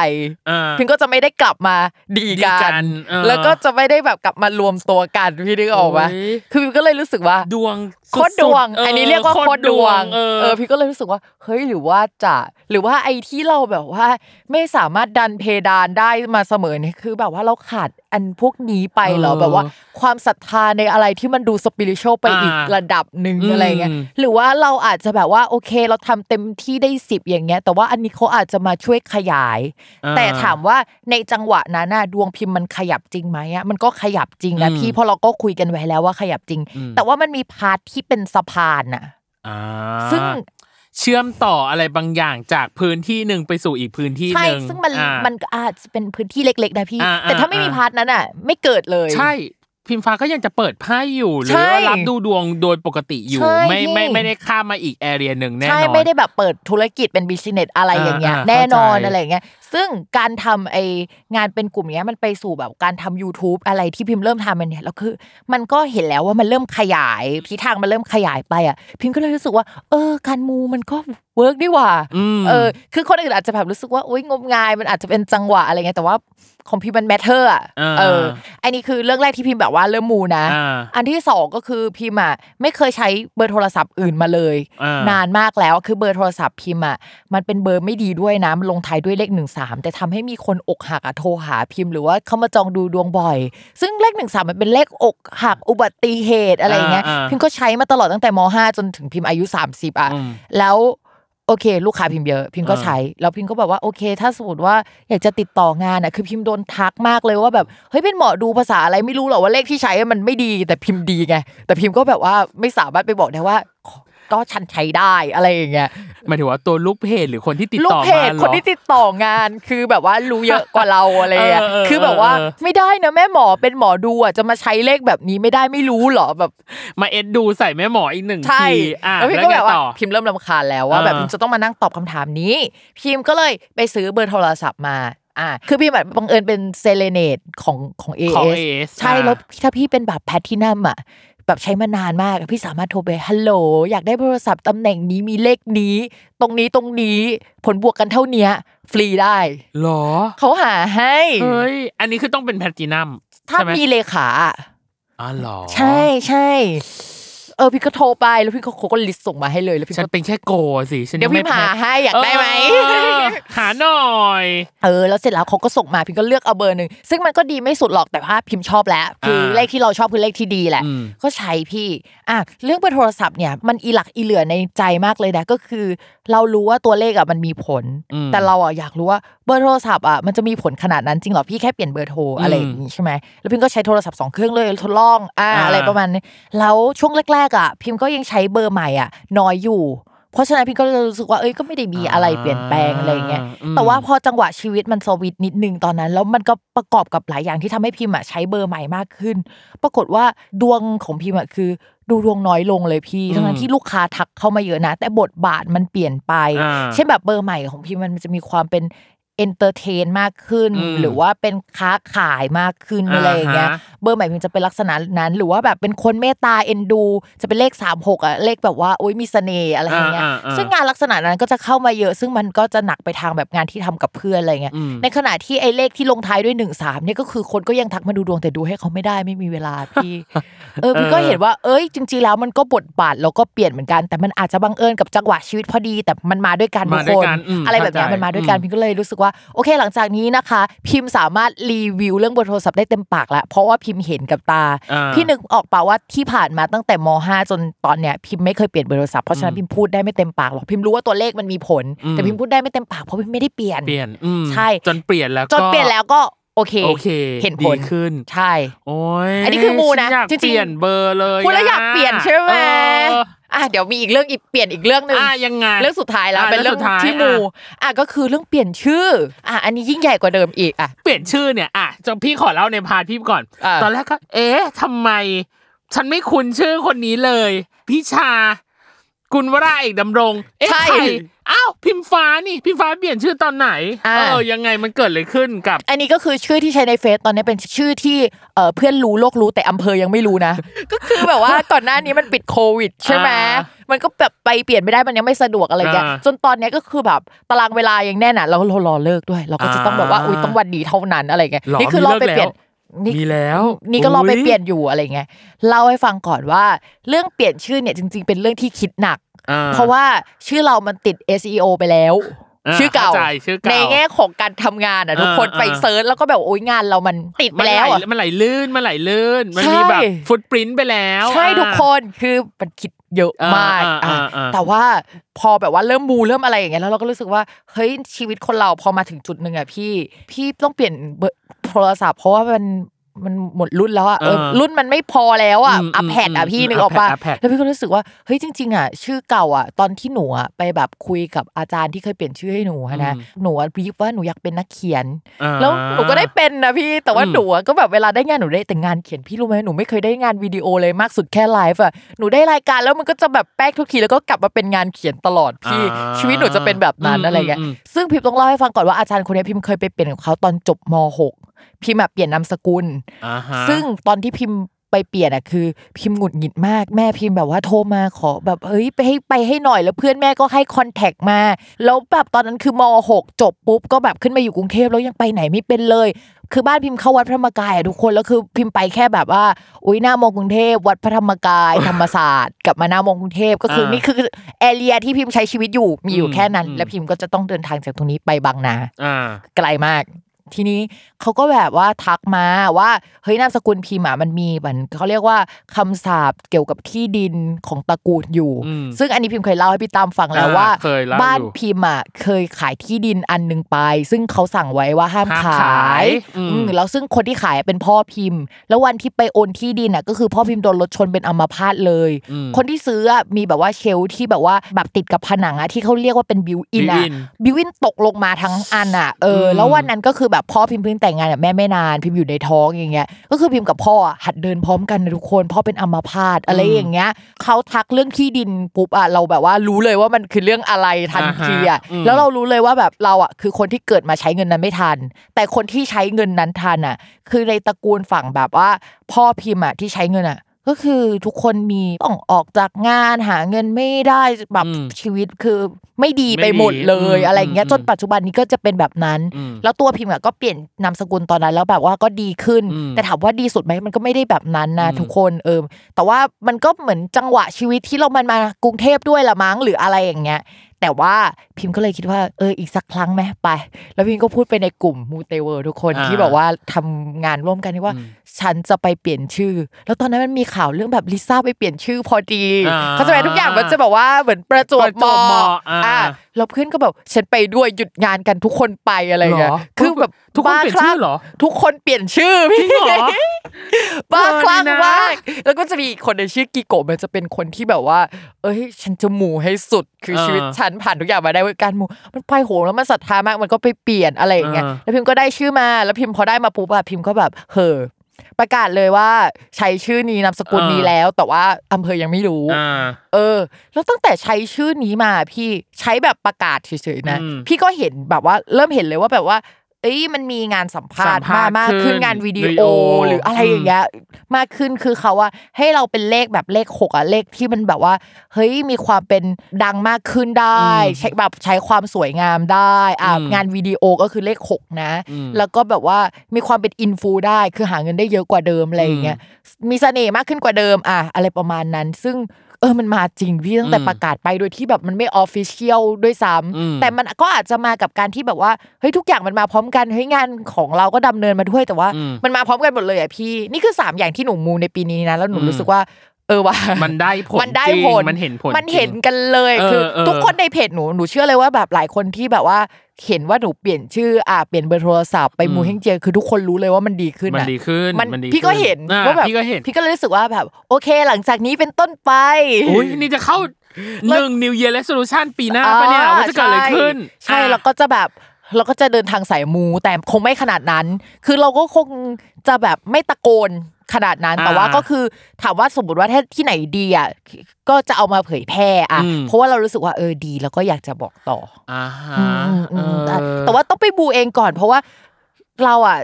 [SPEAKER 2] อ่า
[SPEAKER 3] พิมพ์ก็จะไม่ได้กลับมาดี
[SPEAKER 2] ดี
[SPEAKER 3] กั
[SPEAKER 2] กันนเออ
[SPEAKER 3] แล้วก็จะไม่ได้แบบกลับมารวมตัวกันพี่นึกออกปะ
[SPEAKER 2] โย
[SPEAKER 3] คือพิมพ์ก็เลยรู้สึกว่า
[SPEAKER 2] ดวง
[SPEAKER 3] โคตรดวง
[SPEAKER 2] สุๆ
[SPEAKER 3] อันนี้เรียกว่าโคตรดวง
[SPEAKER 2] เออ
[SPEAKER 3] เออพี่ก็เลยรู้สึกว่าเฮ้ยหรือว่าจะหรือว่าไอ้ที่เราแบบว่า ไม่สามารถดันเพดานได้มาเสมอเนี่ยคือแบบว่าเราขาดอันพวกนี้ไปเหรอ
[SPEAKER 2] เออ
[SPEAKER 3] แบบว่า ความศรัทธาในอะไรที่มันดูสปิริช a l ไปอีก
[SPEAKER 2] อ่า
[SPEAKER 3] ระดับหนึ่ง
[SPEAKER 2] อืม
[SPEAKER 3] อะไรเงี้ยหรือว่าเราอาจจะแบบว่าโอเค เราทำเต็มที่ได้สิบอย่างเงี้ย แต่ว่าอันนี้เขาอาจจะมาช่วยขยาย
[SPEAKER 2] อ่า
[SPEAKER 3] แต่ถามว่าในจังหวะนั้นน่ะดวงพิมพ์มันขยับจริงไหมอะมันก็ขยับจริงนะ
[SPEAKER 2] อืม
[SPEAKER 3] พี่เพราะเราก็คุยกันไว้แล้วว่าขยับจริง
[SPEAKER 2] อืม
[SPEAKER 3] แต่ว่ามันมี part ที่เป็นสะพานน่ะ
[SPEAKER 2] อ่า
[SPEAKER 3] ซึ่ง
[SPEAKER 2] เชื่อมต่ออะไรบางอย่างจากพื้นที่หนึ่งไปสู่อีกพื้นที่
[SPEAKER 3] ใช่
[SPEAKER 2] หนึ่ง
[SPEAKER 3] ซึ่งมัน
[SPEAKER 2] อ่า
[SPEAKER 3] มันอาจจะเป็นพื้นที่เล็กๆนะพี่
[SPEAKER 2] อ่า
[SPEAKER 3] แต่ถ้าไม่มี
[SPEAKER 2] อ่า
[SPEAKER 3] part นั้นอะ ไม่เกิดเลย
[SPEAKER 2] ใช่พิมฟ้าก็ยังจะเปิดไพ่อยู่หรือ
[SPEAKER 3] ใช่
[SPEAKER 2] ว่ารับดูดวงโดยปกติอยู่
[SPEAKER 3] ใช่
[SPEAKER 2] ไม่ไม่
[SPEAKER 3] พี่
[SPEAKER 2] ไม่ได้ข้ามมาอีก area หนึ่งแน่น
[SPEAKER 3] ใช่
[SPEAKER 2] อน
[SPEAKER 3] ไม่ได้แบบเปิดธุรกิจเป็น business อะไรอย่างเงี้ย
[SPEAKER 2] อ่าอ่า
[SPEAKER 3] แน่นอน
[SPEAKER 2] เข้าใจ
[SPEAKER 3] อะไรอย่างเงี้ย ซึ่งการทำไองานเป็นกลุ่มเนี้ยมันไปสู่แบบการทำ YouTube อะไรที่พิมพ์เริ่มทำมันเนี่ยแล้วคือมันก็เห็นแล้วว่ามันเริ่มขยายทิศทางมันเริ่มขยายไปอะพิมก็เลยรู้สึกว่า เออ การมูมันก็ work ดีหว่า
[SPEAKER 2] อืม
[SPEAKER 3] เออคือคนอื่นอาจจะแบบรู้สึกว่าอุ้ยงมงายมันอาจจะเป็นจังหวะอะไรเงี้ยแต่ว่าของพิมพ์มัน matter อะ
[SPEAKER 2] อ่า
[SPEAKER 3] เอออันนี้คือเรื่องแรกที่พิมพ์แบบว่าเริ่มมูนะ
[SPEAKER 2] อ่า
[SPEAKER 3] อันที่สองก็คือพิมพ์อะไม่เคยใช้เบอร์โทรศัพท์อื่นมาเลย
[SPEAKER 2] อ่าน
[SPEAKER 3] นานมากแล้วคือเบอร์โทรศัพท์พิมพ์อะมันเป็นเบอร์ไม่ดีด้วยนะมันลงท้ายด้วยเลขหนึ่งสามแต่ทำให้มีคนอกหักอะโทรหาพิมพ์หรือว่าเขามาจองดูดวงบ่อย ซึ่งเลขหนึ่งสามมันเป็นเลขอกหักอุบัติเหตุอะไรอย่างเงี้ย
[SPEAKER 2] อ่าอ่า
[SPEAKER 3] พิมก็ใช้มาตลอดตั้งแต่มห้าจนถึงพิมอายุสามสิบอะ
[SPEAKER 2] อืม
[SPEAKER 3] แล้ว โอเค ลูกค้าพิมพ์เยอะ พิมก็
[SPEAKER 2] อ่า
[SPEAKER 3] ใช้ แล้วพิมก็แบบว่าโอเค ถ้าสมมติว่าอยากจะติดต่องานอะคือพิมโดนทักมากเลยว่าแบบเฮ้ยเป็นหมอดูภาษาอะไรไม่รู้หรอกว่าเลขที่ใช้มันไม่ดีแต่พิมพ์ดีไงแต่พิมก็แบบว่าไม่สามารถไปบอกได้ว่า ก็ฉันใช้ได้อะไรอย่างเงี้ย
[SPEAKER 2] หมายถึงว่าตัวลูกเพจหรือคนที่ติด
[SPEAKER 3] ลูก
[SPEAKER 2] ต่อ
[SPEAKER 3] เพ
[SPEAKER 2] มา
[SPEAKER 3] จ
[SPEAKER 2] เหรอ
[SPEAKER 3] คนที่ติดต่องานคือแบบว่ารู้เยอะกว่าเราอะไรอย่างเงี้ย
[SPEAKER 2] เออเออ
[SPEAKER 3] คือแบบว่า
[SPEAKER 2] เออ
[SPEAKER 3] ไม่ได้นะแม่หมอเป็นหมอดูอะจะมาใช้เลขแบบนี้ไม่ได้ไม่รู้เหรอแบบ
[SPEAKER 2] มาเอ็ดดูใส่แม่หมออีกหนึ่ง
[SPEAKER 3] ใช่
[SPEAKER 2] ทีอะ
[SPEAKER 3] แล้วพิม
[SPEAKER 2] แล้ว
[SPEAKER 3] ก็
[SPEAKER 2] ไง
[SPEAKER 3] แบบว่า
[SPEAKER 2] ต่อ
[SPEAKER 3] พิมเริ่มรำคาญแล้วว่าแบบ
[SPEAKER 2] อ่า
[SPEAKER 3] พิมจะต้องมานั่งตอบคำถามนี้ พิมก็เลยไปซื้อเบอร์โทรศัพท์มาอ่าคือพี่แบบบังเอิญเป็นเซเลเนตของของเอ
[SPEAKER 2] ของ
[SPEAKER 3] เอ
[SPEAKER 2] AS
[SPEAKER 3] ใช่
[SPEAKER 2] อ่า
[SPEAKER 3] แล้วถ้าพี่เป็นแบบแพททินัมอะ แบบใช้มานานมากอะพี่สามารถโทรไปฮัลโหลอยากได้โทรศัพท์ตำแหน่งนี้มีเลขนี้ ตรงนี้ตรงนี้ผลบวกกันเท่าเนี้ย ฟรีได้
[SPEAKER 2] หรอ
[SPEAKER 3] เขาหาให้
[SPEAKER 2] เฮ้ยอันนี้คือต้องเป็นแพลตินัม
[SPEAKER 3] ถ้า
[SPEAKER 2] ใช่ไหม
[SPEAKER 3] มีเลขาอะ
[SPEAKER 2] อ๋อเหรอ
[SPEAKER 3] ใช่ใช่ เออพี่ก็โทรไปแล้วพี่ก็เขาก็ลิสต์ส่งมาให้เลยแล้วพี่
[SPEAKER 2] ฉัน
[SPEAKER 3] ก็
[SPEAKER 2] เป็นแค่โกสิฉัน
[SPEAKER 3] เดี๋ยว
[SPEAKER 2] ง
[SPEAKER 3] พี่
[SPEAKER 2] ไม่
[SPEAKER 3] หา
[SPEAKER 2] แพ้
[SPEAKER 3] ให้อยากได้ไหม
[SPEAKER 2] เออหาหน่อย
[SPEAKER 3] เออแล้วเสร็จแล้วเขาก็ส่งมาพิมก็เลือกเอาเบอร์หนึ่งซึ่งมันก็ดีไม่สุดหรอกแต่ว่าพิมชอบแล้วคืออาเลขที่เราชอบคือเลขที่ดีแหละ
[SPEAKER 2] อืม
[SPEAKER 3] ก็ใช้พี่อะเรื่องเบอร์โทรศัพท์เนี่ยมันอีหลักอีเหลือในใจมากเลยนะก็คือ เรารู้ว่าตัวเลขอะมันมีผล
[SPEAKER 2] อืม
[SPEAKER 3] แต่เราอะอยากรู้ว่าเบอร์โทรศัพท์อะมันจะมีผลขนาดนั้นจริงเหรอพี่แค่เปลี่ยนเบอร์โทรอะไรอย่างงี้ใช่ไหมแล้วพิมก็ใช้โทรศัพท์สองเครื่องเลยทดลองอ่า
[SPEAKER 2] อ่า
[SPEAKER 3] อะไรประมาณนี้แล้วช่วงแรกๆอะพิมก็ยังใช้เบอร์ใหม่อะน้อยอยู่ เพราะฉะนั้นพี่ก็เลยรู้สึกว่าเอ้ยก็ไม่ได้มีอะไรเปลี่ยนแปลงอะไรอย่างเงี้ย
[SPEAKER 2] อืม
[SPEAKER 3] แต่ว่าพอจังหวะชีวิตมันสวิตช์นิดนึงตอนนั้น แล้วมันก็ประกอบกับหลายอย่างที่ทำให้พิมพ์อะใช้เบอร์ใหม่มากขึ้น ปรากฏว่าดวงของพิมพ์อะคือ ดูดวงน้อยลงเลยพี่
[SPEAKER 2] อืม
[SPEAKER 3] ทั้งนั้นที่ลูกค้าทักเข้ามาเยอะนะ แต่บทบาทมันเปลี่ยนไป
[SPEAKER 2] อ่า
[SPEAKER 3] เช่นแบบเบอร์ใหม่ของพิมพ์มันจะมีความเป็น entertain มากขึ้น
[SPEAKER 2] อืม
[SPEAKER 3] หรือว่าเป็นค้าขายมากขึ้น
[SPEAKER 2] อ่า
[SPEAKER 3] อะไรอย่างเงี้ย
[SPEAKER 2] ฮะ
[SPEAKER 3] เบอร์ใหม่พิมจะเป็นลักษณะนั้น หรือว่าแบบเป็นคนเมตตาเอ็นดู จะเป็นเลขสามหกอะเลขแบบว่าโอ้ยมีเสน่ห์อะไรอย่างเงี้ย
[SPEAKER 2] อ่าอ่าอ่า
[SPEAKER 3] ซึ่งงานลักษณะนั้นก็จะเข้ามาเยอะ ซึ่งมันก็จะหนักไปทางแบบงานที่ทำกับเพื่อนอะไรเงี้ย
[SPEAKER 2] อืม
[SPEAKER 3] ในขณะที่ไอ้เลขที่ลงท้ายด้วยหนึ่งสามเนี่ยก็คือคนก็ยังทักมาดูดวงแต่ดูให้เขาไม่ได้ไม่มีเวลาพี่เออพี่ก็เห็นว่าเอ้ยจริง ๆ แล้วมันก็บทบาทแล้วก็เปลี่ยนเหมือนกัน แต่มันอาจจะบังเอิญกับจังหวะชีวิตพอดี แต่มันมาด้วยกันทุ
[SPEAKER 2] มากด้
[SPEAKER 3] ค
[SPEAKER 2] วย
[SPEAKER 3] น
[SPEAKER 2] กันอืม
[SPEAKER 3] อะไรแบบเนี้ย
[SPEAKER 2] เข้าใจ
[SPEAKER 3] มันมาด้วยกัน
[SPEAKER 2] อืม
[SPEAKER 3] พิมก็เลยรู้สึกว่าโอเคหลังจากนี้นะคะ พิมพ์สามารถรีวิวเรื่องเบอร์โทรศัพท์ได้เต็มปากแล้วเพราะว่าพิมพ์เห็นกับตา
[SPEAKER 2] อ่า
[SPEAKER 3] พี่นึกออกป่าว่าที่ผ่านมาตั้งแต่ม .5 จนตอนเนี้ยพิมพ์ไม่เคยเปลี่ยนเบอร์โทรศัพท์เพราะฉะนั้นพิมพ์พูดได้ไม่เต็มปากหรอกพิมพ์รู้ว่าตัวเลขมันมีผล
[SPEAKER 2] อืม
[SPEAKER 3] แต่พิมพ์พูดได้ไม่เต็มปากเพราะพิมพ์ไม่ได้เปลี่ยน
[SPEAKER 2] เปลี่ยนอืม
[SPEAKER 3] ใช่
[SPEAKER 2] จนเปลี่ยนแล้ว
[SPEAKER 3] จนเปลี่ยนแล้วก็ โอเค
[SPEAKER 2] โอเค
[SPEAKER 3] เห็นผล
[SPEAKER 2] ดีขึ้น
[SPEAKER 3] ใช่
[SPEAKER 2] โอ้ย
[SPEAKER 3] อันนี้คือมูนะ
[SPEAKER 2] ฉัอยาก
[SPEAKER 3] จริงๆ
[SPEAKER 2] เปลี่ยนเบอร์เลย
[SPEAKER 3] พูดแล้วอยากเปลี่ยนใช่ไหม
[SPEAKER 2] เออ
[SPEAKER 3] อะเดี๋ยวมีอีกเรื่องอีกเปลี่ยนอีกเรื่องหนึ่ง
[SPEAKER 2] อะยังไง
[SPEAKER 3] เรื่องสุดท้ายแล้ว
[SPEAKER 2] อะ
[SPEAKER 3] เป็นเรื่อง
[SPEAKER 2] เรื่องสุดท้าย
[SPEAKER 3] ที่มูอะก็คือเรื่องเปลี่ยนชื่ออะอันนี้ยิ่งใหญ่กว่าเดิมอีกอะ
[SPEAKER 2] เปลี่ยนชื่อเนี่ยอะจะพี่ขอเล่าใน part พี่ก่อน
[SPEAKER 3] อะ
[SPEAKER 2] ตอนแรกก็ เอ๊ะทำไม ฉันไม่คุ้นชื่อคนนี้เลยพี่ชา กุลวราเอกดำรง เอ๊ะ
[SPEAKER 3] ใช่
[SPEAKER 2] ใคร อ้าวพิมฟ้านี่พิมฟ้าเปลี่ยนชื่อตอนไหน
[SPEAKER 3] อะ
[SPEAKER 2] เออยังไงมันเกิดอะไรขึ้นกับ
[SPEAKER 3] อันนี้ก็คือชื่อที่ใช้ในเฟซตอนนี้เป็นชื่อที่เอ่อเพื่อนรู้โลกรู้แต่อำเภอยังไม่รู้นะ ก็คือแบบว่าก่อนหน้านี้มันปิดโควิด ใช่ไหม
[SPEAKER 2] อ่า
[SPEAKER 3] มันก็แบบไปเปลี่ยนไม่ได้มันยังไม่สะดวกอะไรเงี้ย
[SPEAKER 2] อ่า
[SPEAKER 3] จนตอนเนี้ยก็คือแบบตารางเวลายังแน่นอะเราเรารอเลิกด้วย เราก็จะต้องแบบว่า
[SPEAKER 2] อ่า
[SPEAKER 3] อุ้ยต้องวันนี้เท่านั้นอะไรเงี้ย
[SPEAKER 2] หรอ
[SPEAKER 3] นี่คือ
[SPEAKER 2] มี
[SPEAKER 3] รอ
[SPEAKER 2] เลิก
[SPEAKER 3] ไปเปลี่ยน
[SPEAKER 2] แล้วมีแล้ว
[SPEAKER 3] นี่ก็รอไป
[SPEAKER 2] อุ๊ย
[SPEAKER 3] เปลี่ยนอยู่อะไรเงี้ยเล่าให้ฟังก่อนว่าเรื่องเปลี่ยนชื่อเนี่ยจริง ๆ เป็นเรื่องที่คิดหนัก
[SPEAKER 2] อ่
[SPEAKER 3] เพราะว่าชื่อเรามันติด SEO ไปแล้ว
[SPEAKER 2] อ่า
[SPEAKER 3] ชื่อเก่า
[SPEAKER 2] เข้าใจชื่อเก่า
[SPEAKER 3] ในแง่ของการทำงานอะทุกคน
[SPEAKER 2] อ่า
[SPEAKER 3] ไปเซิร์ชแล้วก็แบบโอ้ยงานเรามันติดไป
[SPEAKER 2] มัน
[SPEAKER 3] แล้
[SPEAKER 2] ไหล
[SPEAKER 3] วอะ
[SPEAKER 2] มันไหลลื่นมันไหลลื่นมัน
[SPEAKER 3] ใช่
[SPEAKER 2] มีแบบฟุตปรินต์ไปแล้ว
[SPEAKER 3] ใช่
[SPEAKER 2] อะ
[SPEAKER 3] ทุกคนคือมันคิดเยอะมาก
[SPEAKER 2] อ่าอ่า
[SPEAKER 3] อะ
[SPEAKER 2] อ่า
[SPEAKER 3] แต่ว่าพอแบบว่าเริ่มมูเริ่มอะไรอย่างเงี้ยแล้วเราก็รู้สึกว่าเฮ้ยชีวิตคนเราพอมาถึงจุดหนึ่งอะพี่ พี่ต้องเปลี่ยนเบอร์โทรศัพท์เพราะว่ามัน มันหมดรุ่นแล้วอะเออ
[SPEAKER 2] เออ
[SPEAKER 3] รุ่นมันไม่พอแล้วอะ
[SPEAKER 2] อืม
[SPEAKER 3] อัพแพดอะ
[SPEAKER 2] อืม
[SPEAKER 3] พี่
[SPEAKER 2] อืม
[SPEAKER 3] นึกออกปะ
[SPEAKER 2] อัพแพดอัพแพด
[SPEAKER 3] แล้วพี่ก็รู้สึกว่าเฮ้ยจริง ๆอะชื่อเก่าอะ ตอนที่หนูอะไปแบบคุยกับอาจารย์ที่เคยเปลี่ยนชื่อให้หนูอะนะหนูอะบีฟว่าหนูอยากเป็นนักเขียน
[SPEAKER 2] อ่า
[SPEAKER 3] แล้วหนูก็ได้เป็นนะพี่แต่ว่า
[SPEAKER 2] อืม
[SPEAKER 3] หนูอะก็แบบเวลาได้งานหนูได้แต่งานเขียนพี่รู้ไหมหนูไม่เคยได้งานวิดีโอเลยมากสุดแค่ไลฟ์อะหนูได้รายการแล้วมันก็จะแบบแป๊กทุกทีแล้วก็กลับมาเป็นงานเขียนตลอดพี่
[SPEAKER 2] อ่า
[SPEAKER 3] ชีวิตหนูจะเป็นแบบนั้น
[SPEAKER 2] อืม
[SPEAKER 3] อะไรเงี้ย
[SPEAKER 2] อืม
[SPEAKER 3] ซึ่งพิมต้องเล่าให้ฟังก่อนว่าอาจารย์คนนี้พิมเคยไปเปลี่ยนกับเขาตอนจบม .6 พิมอะเปลี่ยนนามสกุล
[SPEAKER 2] อ่าฮะ
[SPEAKER 3] ซึ่งตอนที่พิมพ์ไปเปลี่ยนอะคือ พิมพ์หงุดหงิดมากแม่พิมพ์แบบว่าโทรมาขอแบบเฮ้ยไปให้ไปให้หน่อยแล้วเพื่อนแม่ก็ให้คอนแทคมา แล้วแบบตอนนั้นคือม .6 จบปุ๊บก็แบบขึ้นมาอยู่กรุงเทพแล้วยังไปไหนไม่เป็นเลย คือบ้านพิมพ์เข้าวัดพระธรรมกายอะทุกคนแล้วคือพิมพ์ไปแค่แบบว่า อุ้ยหน้ามงกรุงเทพวัดพระธรรมกาย ธรรมศาสตร์กลับมาหน้ามงกรุงเทพก็คือ
[SPEAKER 2] อ่านี่
[SPEAKER 3] นี่คือแอเรียที่พิมพ์ใช้ชีวิตอยู่มีอยู่
[SPEAKER 2] อืม
[SPEAKER 3] แค่นั้น
[SPEAKER 2] อืม
[SPEAKER 3] และพิมพ์ก็จะต้องเดินทางจากตรงนี้ไปบางนา
[SPEAKER 2] อ่า
[SPEAKER 3] ไกลมาก ทีนี้เขาก็แบบว่าทักมาว่าเฮ้ยนามสกุลพิมพ์อะมันมีเหมือนเขาเรียกว่าคำสาปเกี่ยวกับที่ดินของตระกูลอยู่
[SPEAKER 2] อืม
[SPEAKER 3] ซึ่งอันนี้พิมพ์เคยเล่าให้พี่ตามฟังแล้ว
[SPEAKER 2] อ่า
[SPEAKER 3] ว่า
[SPEAKER 2] เคยเล่า
[SPEAKER 3] บ้าน
[SPEAKER 2] อยู่
[SPEAKER 3] พิมพ์อะเคยขายที่ดินอันหนึ่งไป ซึ่งเขาสั่งไว้ว่าห้าม
[SPEAKER 2] ห้าม
[SPEAKER 3] ขา
[SPEAKER 2] ขาย
[SPEAKER 3] ย
[SPEAKER 2] อืม
[SPEAKER 3] อืมแล้วซึ่งคนที่ขายเป็นพ่อพิมพ์ แล้ววันที่ไปโอนที่ดินอะก็คือพ่อพิมพ์โดนรถชนเป็นอัมพาตเลย
[SPEAKER 2] อืม
[SPEAKER 3] คนที่ซื้ออะมีแบบว่า shelf ที่แบบว่าแบบติดกับผนังอะที่เขาเรียกว่าเป็นบิวอินอะ
[SPEAKER 2] built-in
[SPEAKER 3] บิวอินตกลงมาทั้งอันอะเออ
[SPEAKER 2] อืม
[SPEAKER 3] แล้ววันนั้นก็คือแบบพ่อพิมพ์เพิ่งแต่งงานกับแม่ไม่นาน พิมพ์อยู่ในท้องอย่างเงี้ยก็คือพิมพ์กับพ่ออะหัดเดินพร้อมกันนะทุกคนพ่อเป็นอัมพาตอะไรอย่างเงี้ยเขาทักเรื่องที่ดินปุ๊บอะเราแบบว่ารู้เลยว่ามันคือเรื่องอะไรทันทีอะ
[SPEAKER 2] อ่าฮะอืม
[SPEAKER 3] แล้วเรารู้เลยว่าแบบเราอะคือคนที่เกิดมาใช้เงินนั้นไม่ทัน แต่คนที่ใช้เงินนั้นทันอะ คือในตระกูลฝั่งแบบว่า พ่อพิมพ์อะที่ใช้เงินอะ ก็คือทุกคนมีต้องออกจากงานหาเงินไม่ได้แบบ
[SPEAKER 2] อืม
[SPEAKER 3] ชีวิตคือไม่ดีไปหมดเลย
[SPEAKER 2] ไม่ดี
[SPEAKER 3] อะไรอย่างเงี้ย
[SPEAKER 2] อืม
[SPEAKER 3] จนปัจจุบันนี้ก็จะเป็นแบบนั้น
[SPEAKER 2] อืม
[SPEAKER 3] แล้วตัวพิมพ์อะก็เปลี่ยนนามสกุลตอนนั้นแล้วแบบว่าก็ดีขึ้น
[SPEAKER 2] อืม
[SPEAKER 3] แต่ถามว่าดีสุดไหมมันก็ไม่ได้แบบนั้นนะ
[SPEAKER 2] อืม
[SPEAKER 3] ทุกคนเออแต่ว่ามันก็เหมือนจังหวะชีวิตที่เรามันมากรุงเทพด้วยละมั้งหรืออะไรอย่างเงี้ยแต่ว่าพิมพ์ก็เลยคิดว่าเอออีกสักครั้งไหมไป แล้วพิมพ์ก็พูดไปในกลุ่มมูเตเวอร์ทุกคน
[SPEAKER 2] อ่า
[SPEAKER 3] ที่บอกว่าทำงานร่วมกันที่ว่า
[SPEAKER 2] อืม
[SPEAKER 3] ฉันจะไปเปลี่ยนชื่อ แล้วตอนนั้นมันมีข่าวเรื่องแบบลิซ่าไปเปลี่ยนชื่อพอดี
[SPEAKER 2] อ่า
[SPEAKER 3] เขาจะไปทุกอย่างมันจะแบบว่าเหมือนประจวบ
[SPEAKER 2] ประจวบเหมาะอ่า
[SPEAKER 3] อ่าแล้วเพื่อนก็แบบฉันไปด้วยหยุดงานกันทุกคนไปอะไรอย่างเงี้ย
[SPEAKER 2] เหรอ
[SPEAKER 3] คือแบบ
[SPEAKER 2] ทุกคนเปลี่ยนชื่อเหรอ
[SPEAKER 3] ทุกคนเปลี่ยนชื่อพี่
[SPEAKER 2] จริงเหรอ
[SPEAKER 3] บ้าคลั่ง
[SPEAKER 2] เออดีนะ
[SPEAKER 3] มากแล้วก็จะมีอีกคนในชื่อกิโกะมันจะเป็นคนที่แบบว่า เอ้ย ฉันจะหมู่ให้สุดคือ
[SPEAKER 2] เออ
[SPEAKER 3] ชีวิตฉันผ่านทุกอย่างมาได้ด้วยการหมู่มันไปโหแล้วมันศรัทธามากมันก็ไปเปลี่ยนอะไรอย่างเงี้ย
[SPEAKER 2] เออ
[SPEAKER 3] แล้วพิมพ์ก็ได้ชื่อมาแล้วพิมพ์พอได้มาปุ๊บอะพิมพ์ก็แบบเห่อ ประกาศเลยว่าใช้ชื่อนี้นามสกุลนี้แล้ว แต่ว่าอำเภอยังไม่รู้
[SPEAKER 2] อ่า
[SPEAKER 3] เออ แล้วตั้งแต่ใช้ชื่อนี้มาพี่ใช้แบบประกาศเฉยๆนะ
[SPEAKER 2] อืม
[SPEAKER 3] พี่ก็เห็นแบบว่าเริ่มเห็นเลยว่าแบบว่า เอ้ยมันมีงานสัมภาษณ์
[SPEAKER 2] สัมภาษณ์
[SPEAKER 3] มากขึ้น
[SPEAKER 2] ขึ้น
[SPEAKER 3] งานวิดี
[SPEAKER 2] วิดี
[SPEAKER 3] โอ
[SPEAKER 2] โอ
[SPEAKER 3] หรืออะไรอย่างเงี้ยมากขึ้นคือเขาว่าให้เราเป็นเลขแบบเลขหกอะเลขที่มันแบบว่า เฮ้ยมีความเป็นดังมากขึ้นได้ ใช้แบบใช้ความสวยงามได้อะ
[SPEAKER 2] อืม
[SPEAKER 3] งานวิดีโอก็คือเลขหกนะ
[SPEAKER 2] อืม
[SPEAKER 3] แล้วก็แบบว่ามีความเป็นอินฟูได้คือหาเงินได้เยอะกว่าเดิมอะไรอย่างเงี้ยมีเสน่ห์มากขึ้นกว่าเดิมอะอะไรประมาณนั้น ซึ่ง เออมันมาจริงพี่ตั้งแต่
[SPEAKER 2] อืม
[SPEAKER 3] ประกาศไปโดยที่แบบมันไม่ออฟฟิเชียลด้วยซ้
[SPEAKER 2] อืมำ
[SPEAKER 3] แต่มันก็อาจจะมากับการที่แบบว่าเฮ้ยทุกอย่างมันมาพร้อมกันเฮ้ยงานของเราก็ดำเนินมาด้วยแต่ว่า
[SPEAKER 2] อืม
[SPEAKER 3] มันมาพร้อมกันหมดเลยอะพี่นี่คือสามอย่างที่หนูมูในปีนี้นะแล้วหนู
[SPEAKER 2] อืม
[SPEAKER 3] รู้สึกว่า เออว่า
[SPEAKER 2] มันได้ผล
[SPEAKER 3] มันได้
[SPEAKER 2] จริง
[SPEAKER 3] ผล
[SPEAKER 2] มันเห็นผล
[SPEAKER 3] มันเห็น
[SPEAKER 2] จริง
[SPEAKER 3] กันเลย
[SPEAKER 2] เออ
[SPEAKER 3] คือ
[SPEAKER 2] เออ
[SPEAKER 3] ทุกคนในเพจหนูหนูเชื่อเลยว่าแบบหลายคนที่แบบว่าเห็นว่าหนูเปลี่ยนชื่ออะเปลี่ยนเบอร์โทรศัพท์ไป
[SPEAKER 2] อืม
[SPEAKER 3] มูเฮงเจียคือทุกคนรู้เลยว่ามันดีขึ้น
[SPEAKER 2] มัน
[SPEAKER 3] อะ
[SPEAKER 2] ดีขึ้น
[SPEAKER 3] มัน
[SPEAKER 2] มันดี
[SPEAKER 3] พี่ก็
[SPEAKER 2] ขึ้น
[SPEAKER 3] เห็น
[SPEAKER 2] อ่า
[SPEAKER 3] ว่าแบบ
[SPEAKER 2] พี่ก็เห็น
[SPEAKER 3] พี่ก็เลยรู้สึกว่าแบบโอเคหลังจากนี้เป็นต้นไป
[SPEAKER 2] อุ้ยนี่จะเข้าหนึ่ง New Year Resolution ปีหน้าปะเนี่ยว่าจะเกิดอะไรขึ้น
[SPEAKER 3] ใช่
[SPEAKER 2] อะ
[SPEAKER 3] แล้วก็จะแบบ เราก็จะเดินทางสายมู แต่คงไม่ขนาดนั้น คือเราก็คงจะแบบไม่ตะโกนขนาดนั้นแต่ว่าก็คือถามว่าสมมติว่าถ้าที่ไหนดีอะก็จะเอามาเผยแพร่อะ
[SPEAKER 2] อืม
[SPEAKER 3] เพราะว่าเรารู้สึกว่าเออดี แล้วก็อยากจะบอกต่อ
[SPEAKER 2] อ่าฮะ
[SPEAKER 3] อืมอืม
[SPEAKER 2] เอ
[SPEAKER 3] แต่
[SPEAKER 2] อ
[SPEAKER 3] แต่ว่าต้องไปบูเองก่อน เพราะว่าเราอะ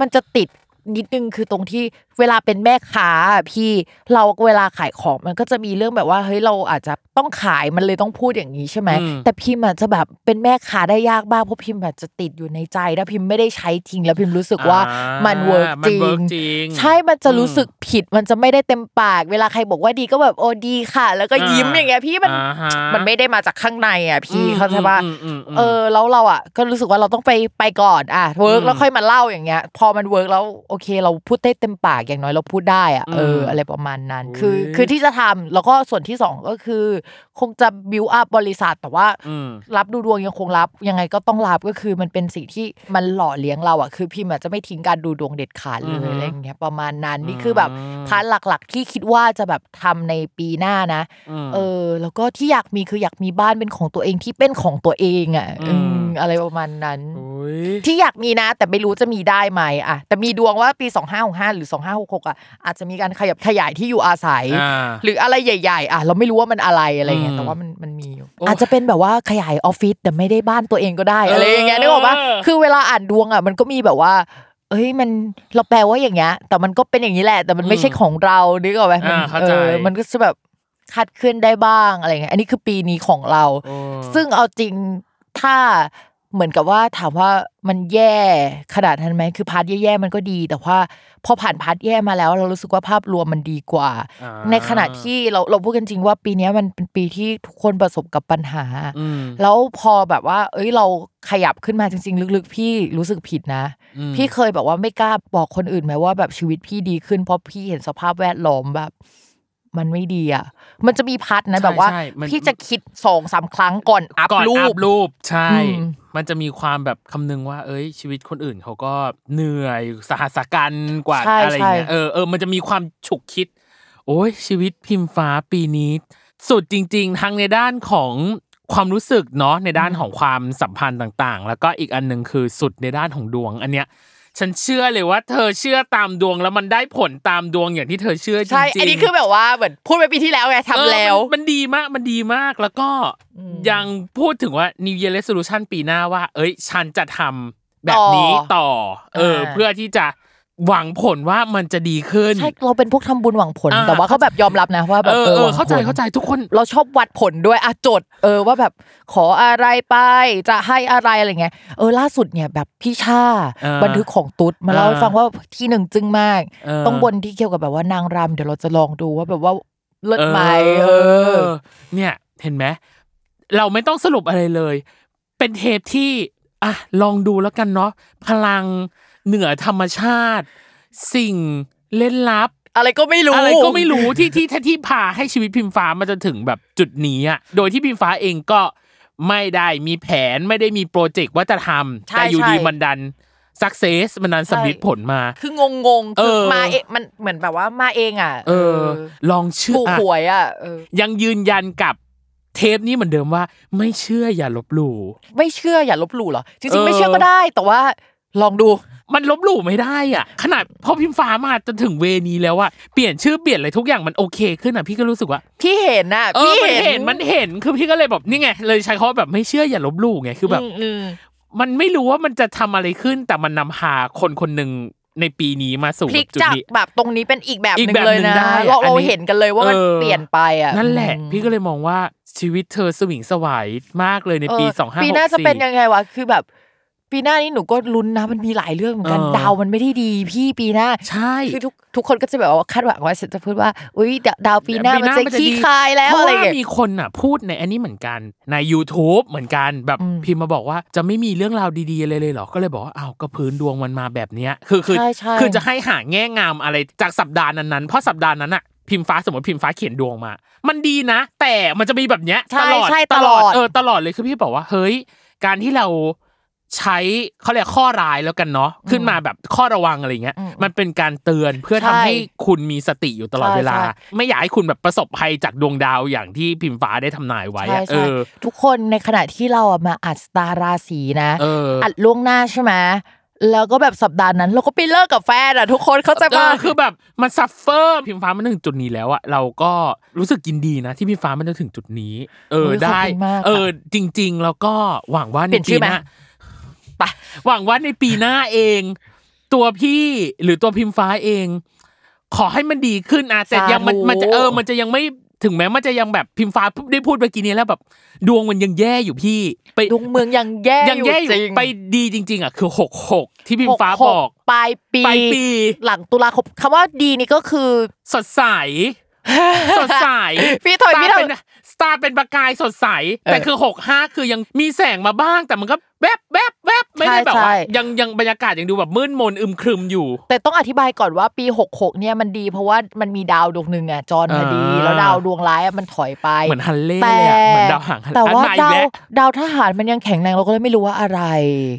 [SPEAKER 3] มันจะติด นิดนึงคือตรงที่เวลาเป็นแม่ค้าอะพี่เราเวลาขายของมันก็จะมีเรื่องแบบว่าเฮ้ยเราอาจจะต้องขายมันเลยต้องพูดอย่างนี้ใช่ไหม
[SPEAKER 2] อืม
[SPEAKER 3] แต่พิมพ์อาจจะแบบเป็นแม่ค้าได้ยากมากเพราะพิมพ์อาจจะติดอยู่ในใจถ้าพิมพ์ไม่ได้ใช้จริงแล้วพิมพ์รู้สึกว่า
[SPEAKER 2] อ่ะ
[SPEAKER 3] มัน work
[SPEAKER 2] มัน work จริง
[SPEAKER 3] ใช่มันจะรู้สึกผิดมันจะไม่ได้เต็มปาก เวลาใครบอกว่าดีก็แบบโอ้ดีค่ะ แล้วก็ยิ้ม
[SPEAKER 2] อ่า
[SPEAKER 3] อย่างเงี้ยพี่มัน
[SPEAKER 2] อ่าฮะ
[SPEAKER 3] มันไม่ได้มาจากข้างในอะพี่
[SPEAKER 2] อืม
[SPEAKER 3] เข้าใจป่ะ
[SPEAKER 2] อืมอืมอืม
[SPEAKER 3] เออแล้วเราอะก็รู้สึกว่าเราต้องไปไปก่อนอะ work
[SPEAKER 2] อืม
[SPEAKER 3] แล้วค่อยมาเล่าอย่างเงี้ย พอมัน work แล้วโอเค เราพูดได้เต็มปากอย่างน้อยเราพูดได้อะเออ
[SPEAKER 2] อืม
[SPEAKER 3] อะไรประมาณนั้น
[SPEAKER 2] อุ๊ย
[SPEAKER 3] คือคือที่จะทำแล้วก็ส่วนที่สองก็คือ คงจะบิวอัพบริษัทแต่ว่า
[SPEAKER 2] อืม
[SPEAKER 3] รับดูดวงยังคงรับ ยังไงก็ต้องรับก็คือมันเป็นสิ่งที่มันหล่อเลี้ยงเราอะคือพิมพ์อาจจะไม่ทิ้งการดูดวงเด็ดขาดเล
[SPEAKER 2] อือฮึ
[SPEAKER 3] ยอะไรอย่างเงี้ยประมาณนั้นนี่คือแบบ
[SPEAKER 2] อืม
[SPEAKER 3] part หลักๆ ที่คิดว่าจะแบบทำในปีหน้านะ
[SPEAKER 2] ม
[SPEAKER 3] เออ แล้วก็ที่อยากมีคืออยากมีบ้านเป็นของตัวเองที่เป็นของตัวเองอะ
[SPEAKER 2] อืม
[SPEAKER 3] อืมอะไรประมาณนั้น
[SPEAKER 2] อุ๊ย
[SPEAKER 3] ที่อยากมีนะ แต่ไม่รู้จะมีได้ไหมอะแต่มีดวงว่าปี 2565 หรือ 2566 อะอาจจะมีการขยับขยายที่อยู่อาศัย
[SPEAKER 2] อ่า
[SPEAKER 3] หรืออะไรใหญ่ ๆ อะ เราไม่รู้ว่ามันอะไรอะไรเงี้ย
[SPEAKER 2] อืม
[SPEAKER 3] แต่ว่ามันมันมีอยู่
[SPEAKER 2] โอ้
[SPEAKER 3] อาจจะเป็นแบบว่าขยายออฟฟิศแต่ไม่ได้บ้านตัวเองก็ได้อะไรอย่างเงี้ยนึกออกปะ
[SPEAKER 2] เออ
[SPEAKER 3] คือเวลาอ่านดวงอะมันก็มีแบบว่าเอ้ยมันเราแปลว่าอย่างเงี้ยแต่มันก็เป็นอย่างนี้แหละ แต่มันไม่ใช่ของเรานึกออกไหมมัน
[SPEAKER 2] อ่าเข้า
[SPEAKER 3] เอ
[SPEAKER 2] ใจ
[SPEAKER 3] อมันก็จะแบบคาดเคลื่อนได้บ้างอะไรเงี้ยอันนี้คือปีนี้ของเรา
[SPEAKER 2] โอ้
[SPEAKER 3] ซึ่งเอาจริงถ้า เหมือนกับว่าถามว่ามันแย่ขนาดนั้นไหมคือ part แย่ๆมันก็ดี แต่ว่าพอผ่าน part แย่มาแล้ว เรารู้สึกว่าภาพรวมมันดีกว่า
[SPEAKER 2] อ่า
[SPEAKER 3] ในขณะที่เราเราพูดกันจริงว่าปีเนี้ยมันเป็นปีที่ทุกคนประสบกับปัญหา
[SPEAKER 2] อืม
[SPEAKER 3] แล้วพอแบบว่า เอ้ยเราขยับขึ้นมาจริง ๆ ลึกๆ พี่รู้สึกผิดนะ
[SPEAKER 2] อืม
[SPEAKER 3] พี่เคยแบบว่าไม่กล้าบอกคนอื่นไหมว่าแบบชีวิตพี่ดีขึ้นเพราะพี่เห็นสภาพแวดล้อมแบบ มันไม่ดีอะมันจะมีพัดนะ
[SPEAKER 2] ใช่
[SPEAKER 3] แบบว่า
[SPEAKER 2] ใช่มัน
[SPEAKER 3] พี่จะคิดสองสามครั้งก่อนอัพ
[SPEAKER 2] ก่อน
[SPEAKER 3] รู
[SPEAKER 2] อั
[SPEAKER 3] ป
[SPEAKER 2] พรูปใช่
[SPEAKER 3] อืม
[SPEAKER 2] มันจะมีความแบบคำนึงว่า เอ้ย ชีวิตคนอื่นเขาก็เหนื่อยสหัสกันกว่า
[SPEAKER 3] ใช่
[SPEAKER 2] อะไรเงี้ย
[SPEAKER 3] ใช่
[SPEAKER 2] เออเออมันจะมีความฉุกคิด โอ้ยชีวิตพิมพ์ฟ้าปีนี้ สุดจริง ๆ ทั้งในด้านของความรู้สึกเนาะในด้านของความสัมพันธ์ต่างๆ แล้วก็อีกอันหนึ่งคือสุดในด้านของดวงอันเนี้ย ฉันเชื่อเลยว่า เธอเชื่อตามดวงแล้วมันได้ผลตามดวงอย่างที่เธอเชื่อจริงๆ
[SPEAKER 3] ใช่อันนี้คือแบบว่าเหมือนพูดไปปีที่แล้วไง
[SPEAKER 2] เออ
[SPEAKER 3] ทำแล้ว
[SPEAKER 2] มันมันดีมากมันดีมากแล้วก็ยังพูดถึงว่า New Year Resolution ปีหน้าว่า เอ้ย ฉันจะทำแบบนี้
[SPEAKER 3] ต่อ
[SPEAKER 2] ต่อเออ
[SPEAKER 3] อ่า
[SPEAKER 2] เพื่อที่จะ หวังผลว่ามันจะดีขึ้น
[SPEAKER 3] ใช่เราเป็นพวกทำบุญหวังผล
[SPEAKER 2] อ่า
[SPEAKER 3] แต่ว่าเขาแบบยอมรับนะว่าแบ
[SPEAKER 2] เอบอ
[SPEAKER 3] เออ
[SPEAKER 2] เอ
[SPEAKER 3] ห
[SPEAKER 2] อ
[SPEAKER 3] วัง
[SPEAKER 2] เข้าใจ
[SPEAKER 3] ผล
[SPEAKER 2] เข้าใจทุกคน
[SPEAKER 3] เราชอบวัดผลด้วยอะจด เออว่าแบบขออะไรไปจะให้อะไรอะไรเงี้ยเออล่าสุดเนี่ยแบบพี่ชา
[SPEAKER 2] เออ
[SPEAKER 3] บันทึกของตุ๊ดมาเล่าให้
[SPEAKER 2] อ่า
[SPEAKER 3] ฟังว่าที่หนึ่งจึงมาก
[SPEAKER 2] เออ
[SPEAKER 3] ต้องบนที่เกี่ยวกับแบบว่านางรำเดี๋ยวเราจะลองดูว่าแบบว่าเลิศไหมเออ
[SPEAKER 2] เนี่ยเห็นไหมเราไม่ต้องสรุปอะไรเลย เป็นเทปที่อะลองดูแล้วกันเนาะพลัง เหนือธรรมชาติ สิ่งเล่นลับ
[SPEAKER 3] อะไรก็ไม่รู้
[SPEAKER 2] อะไรก็ไม่รู้ที่ที่ที่ที่พาให้ชีวิตพิมฟ้ามาจนถึงแบบจุดนี้อะโดยที่พิมฟ้าเองก็ไม่ได้มีแผนไม่ได้มีโปรเจกต์ว่าจะทำ
[SPEAKER 3] ใช่
[SPEAKER 2] แต่อยู่
[SPEAKER 3] ใช่
[SPEAKER 2] ดีมันดันสักเซสมันดันสำลิดผลมา
[SPEAKER 3] คืองงงๆคือ
[SPEAKER 2] เออ
[SPEAKER 3] มาเองมันเหมือนแบบว่ามาเองอะ
[SPEAKER 2] เออ ลองเชื่อ
[SPEAKER 3] ถูก
[SPEAKER 2] อะ
[SPEAKER 3] หวยอะเออ
[SPEAKER 2] ยังยืนยันกับเทปนี้เหมือนเดิมว่า ไม่เชื่ออย่าลบหลู่
[SPEAKER 3] ไม่เชื่ออย่าลบหลู่เหรอจ
[SPEAKER 2] เอ
[SPEAKER 3] ริง
[SPEAKER 2] อ
[SPEAKER 3] ๆไม่เชื่อก็ได้ แต่ว่าลองดู
[SPEAKER 2] มันลบหลู่ไม่ได้อะ ขนาดพอพิมฟ้ามาจนถึงเวนี้แล้วอะเปลี่ยนชื่อเปลี่ยนอะไรทุกอย่างมันโอเคขึ้นอะพี่ก็รู้สึกว่า
[SPEAKER 3] พี่เห็นน่ะ
[SPEAKER 2] เออ
[SPEAKER 3] พี่
[SPEAKER 2] มันเห็นมันเห็นคือพี่ก็เลยแบบนี่ไงเลยใช้คำว่าแบบไม่เชื่ออย่าลบหลู่ไงคือแบบ
[SPEAKER 3] มอืม
[SPEAKER 2] มันไม่รู้ว่ามันจะทำอะไรขึ้น แต่มันนำพาคนคนหนึ่งในปีนี้มาสู่
[SPEAKER 3] พลิก
[SPEAKER 2] จุด
[SPEAKER 3] จาก
[SPEAKER 2] นี้
[SPEAKER 3] แบบตรงนี้เป็นอีกแบบ
[SPEAKER 2] อีก
[SPEAKER 3] หนึ่ง
[SPEAKER 2] แบบ
[SPEAKER 3] เลย
[SPEAKER 2] หนึ่
[SPEAKER 3] นะ
[SPEAKER 2] งได้อะ
[SPEAKER 3] เรา
[SPEAKER 2] อัน
[SPEAKER 3] เรา
[SPEAKER 2] นี้
[SPEAKER 3] เห็นกันเลยว่ามัน
[SPEAKER 2] เออ
[SPEAKER 3] เปลี่ยนไปอะ
[SPEAKER 2] นั่นแหละ
[SPEAKER 3] อืม
[SPEAKER 2] พี่ก็เลยมองว่าชีวิตเธอสวิงสวายมากเลยในปี
[SPEAKER 3] เออ
[SPEAKER 2] สองห้า
[SPEAKER 3] ปีหน้าจะเป็นยังไงวะคือแบบ ปีหน้านี้หนูก็ลุ้นนะมันมีหลายเรื่องเหมือนกัน
[SPEAKER 2] เออ
[SPEAKER 3] ดาวมันไม่ได้ดีพี่ปีหน้า
[SPEAKER 2] ใช่
[SPEAKER 3] คือทุกทุกคนก็จะแบบว่าคาดหวังว่าฉันจะพูดว่าอุ้ยดาวดาวปีหน้า
[SPEAKER 2] ปี
[SPEAKER 3] มันจะ
[SPEAKER 2] มั
[SPEAKER 3] ขี้
[SPEAKER 2] ดี
[SPEAKER 3] คายแล้ว
[SPEAKER 2] เพราะ
[SPEAKER 3] อะไร
[SPEAKER 2] ว่า
[SPEAKER 3] เงี้ย
[SPEAKER 2] มีคนอะพูดในอันนี้เหมือนกันใน YouTube เหมือนกันแบบ
[SPEAKER 3] อืม
[SPEAKER 2] พิมพ์มาบอกว่าจะไม่มีเรื่องราวดีๆอะไรเลยเหรอก็เลยบอกว่าอ้าวก็พื้นดวงมันมาแบบเนี้ยคือคือ
[SPEAKER 3] ใช่ใช่
[SPEAKER 2] คือจะให้หาแง่งามอะไรจากสัปดาห์นั้นๆเพราะสัปดาห์นั้นอะพิมพ์ฟ้าสมมติพิมพ์ฟ้าเขียนดวงมา มันดีนะ แต่มันจะมีแบบเนี้ย
[SPEAKER 3] ใช่
[SPEAKER 2] ตลอด
[SPEAKER 3] ใช่ตลอด
[SPEAKER 2] เออตลอดเลยคือพี่บอกว่าเฮ้ยการที่เรา ใช้เขาเรียกข้อร้ายแล้วกันเนาะขึ้นมาแบบข้อระวังอะไรเงี้ย
[SPEAKER 3] อืม
[SPEAKER 2] มันเป็นการเตือนเพื่อทำ
[SPEAKER 3] ใช่
[SPEAKER 2] ให้คุณมีสติอยู่ตลอด
[SPEAKER 3] ใช่
[SPEAKER 2] เวลา
[SPEAKER 3] ใช่
[SPEAKER 2] ไม่อยากให้คุณแบบประสบภัยจากดวงดาวอย่างที่พิมฟ้าได้ทำนายไว้
[SPEAKER 3] ใช่
[SPEAKER 2] อะเอ
[SPEAKER 3] ใช่
[SPEAKER 2] อ
[SPEAKER 3] ทุกคนในขณะที่เราอะมาอัดสตาร์ราศีนะ
[SPEAKER 2] เออ
[SPEAKER 3] อัดล่วงหน้าใช่ไหมแล้วก็แบบสัปดาห์นั้นเราก็ไปเลิกกับแฟนอะทุกคนเข้าใจ
[SPEAKER 2] เอ
[SPEAKER 3] ป่ะ
[SPEAKER 2] อคือแบบมัน suffer พิมฟ้ามันถึงจุดนี้แล้วอะเราก็รู้สึกยินดีนะ ที่พิมฟ้ามันถึงจุดนี้ เออ
[SPEAKER 3] โอ้ยขอบ
[SPEAKER 2] ได้
[SPEAKER 3] คุณมากค่ะ
[SPEAKER 2] เออจริง ๆ แล้วก็หวังว่าใน
[SPEAKER 3] เปลี่ยนชื่
[SPEAKER 2] ปี
[SPEAKER 3] อไหม
[SPEAKER 2] หน้า ไปหวังว่าในปีหน้าเอง ตัวพี่หรือตัวพิมฟ้าเอง ขอให้มันดีขึ้นอะแต่ยังมันมันจะเออ มันจะยังไม่ถึงแม้มันจะยังแบบพิมฟ้าได้พูดเมื่อกี้นี้แล้วแบบ ดวงมันยังแย่อยู่พี่ ไป
[SPEAKER 3] ดวงเมืองยังแย่
[SPEAKER 2] ยังแย่อยู่
[SPEAKER 3] จริง
[SPEAKER 2] ไปดีจริง ๆอะคือหกหกที่พิมฟ้า
[SPEAKER 3] ห
[SPEAKER 2] บอก
[SPEAKER 3] ปลายปี
[SPEAKER 2] ปลายปี
[SPEAKER 3] หลังตุลาคมคำว่าดีนี่ก็คือ
[SPEAKER 2] สดใสสดใส
[SPEAKER 3] พี่ถอย
[SPEAKER 2] สตา
[SPEAKER 3] พี่
[SPEAKER 2] ร์
[SPEAKER 3] ถอย
[SPEAKER 2] เป็นสตาร์เป็นประกายสดใส
[SPEAKER 3] เออ
[SPEAKER 2] แต่คือหกห้าคือยังมีแสงมาบ้าง แต่มันก็แวบแวบแวบไม่ได้
[SPEAKER 3] ใช่
[SPEAKER 2] แบบว่า
[SPEAKER 3] ใช่
[SPEAKER 2] ยังยังบรรยากาศยังดูแบบมืดมนอึมครึมอยู่
[SPEAKER 3] แต่ต้องอธิบายก่อนว่าปี 66 เนี่ยมันดีเพราะว่ามันมีดาวดวงหนึ่งอะจรมาดี
[SPEAKER 2] อ่า
[SPEAKER 3] แล้วดาวดวงร้ายอะมันถอยไป
[SPEAKER 2] เหมือนฮันเล่
[SPEAKER 3] แต่
[SPEAKER 2] เลยอะเหมือนดาวหางฮัน
[SPEAKER 3] แต่ว่า
[SPEAKER 2] อันใหม่อีก
[SPEAKER 3] ดาว
[SPEAKER 2] แล้ว
[SPEAKER 3] ดาวทหารมันยังแข็งแรงเราก็เลยไม่รู้ว่าอะไร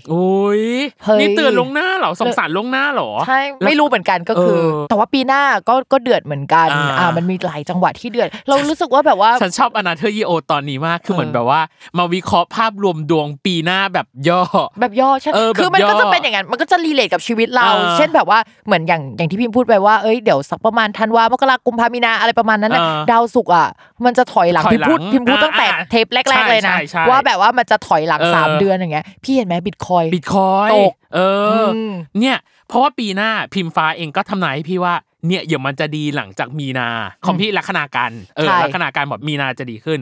[SPEAKER 2] โอ้ย
[SPEAKER 3] เฮ้ย
[SPEAKER 2] นี่เตือนลวงหน้าเหรอสงสารลวงหน้าเหรอ
[SPEAKER 3] ใช่ไม่รู้เหมือนกันก็คือ
[SPEAKER 2] เออ
[SPEAKER 3] แต่ว่าปีหน้าก็ก็เดือดเหมือนกัน
[SPEAKER 2] อ่า
[SPEAKER 3] อ่ามันมีหลายจังหวัดที่เดือด เรารู้สึกว่าแบบว่า
[SPEAKER 2] ฉันชอบ Another Year Old ตอนนี้มากคือเหมือน
[SPEAKER 3] เออ
[SPEAKER 2] แบบว่า มาวิเคราะห์ภาพรวมดวงปีหน้าแบบย่อ
[SPEAKER 3] แบบย่อใช่
[SPEAKER 2] เออแบบ
[SPEAKER 3] คือมันก็
[SPEAKER 2] ย่
[SPEAKER 3] จะ
[SPEAKER 2] อ
[SPEAKER 3] เป็นอย่างนั้นมันก็จะ relate กับชีวิตเรา
[SPEAKER 2] เออ
[SPEAKER 3] เช่นแบบว่าเหมือนอย่างอย่างที่พิมพ์พูดไปว่าเอ้ยเดี๋ยวสักประมาณธันวามกรากุมภามีนาอะไรประมาณนั้นนะ
[SPEAKER 2] เออ
[SPEAKER 3] ดาวศุกร์อะมันจะถอยหลัง
[SPEAKER 2] ถอย
[SPEAKER 3] พิมพ์พูด
[SPEAKER 2] หลัง
[SPEAKER 3] พิมพ์พูด
[SPEAKER 2] อ่า
[SPEAKER 3] ตั้งแต่
[SPEAKER 2] อ่า
[SPEAKER 3] เทปแรก ๆเลยนะ
[SPEAKER 2] ใช่ใช่
[SPEAKER 3] ว่าแบบว่ามันจะถอยหลัง
[SPEAKER 2] เออ
[SPEAKER 3] สามเดือนอย่างเงี้ยพี่เห็นไหมบิตคอยน์
[SPEAKER 2] บิตคอยน์
[SPEAKER 3] ตก
[SPEAKER 2] เอออ
[SPEAKER 3] ม
[SPEAKER 2] เนี่ยเพราะว่าปีหน้าพิมฟ้าเองก็ทำนายให้พี่ว่าเนี่ยเดี๋ยวมันจะดีหลังจากมีนาของพี่ลัคนาการเออ
[SPEAKER 3] ใช่
[SPEAKER 2] ลัคนาการบอกมีนาจะดีขึ้น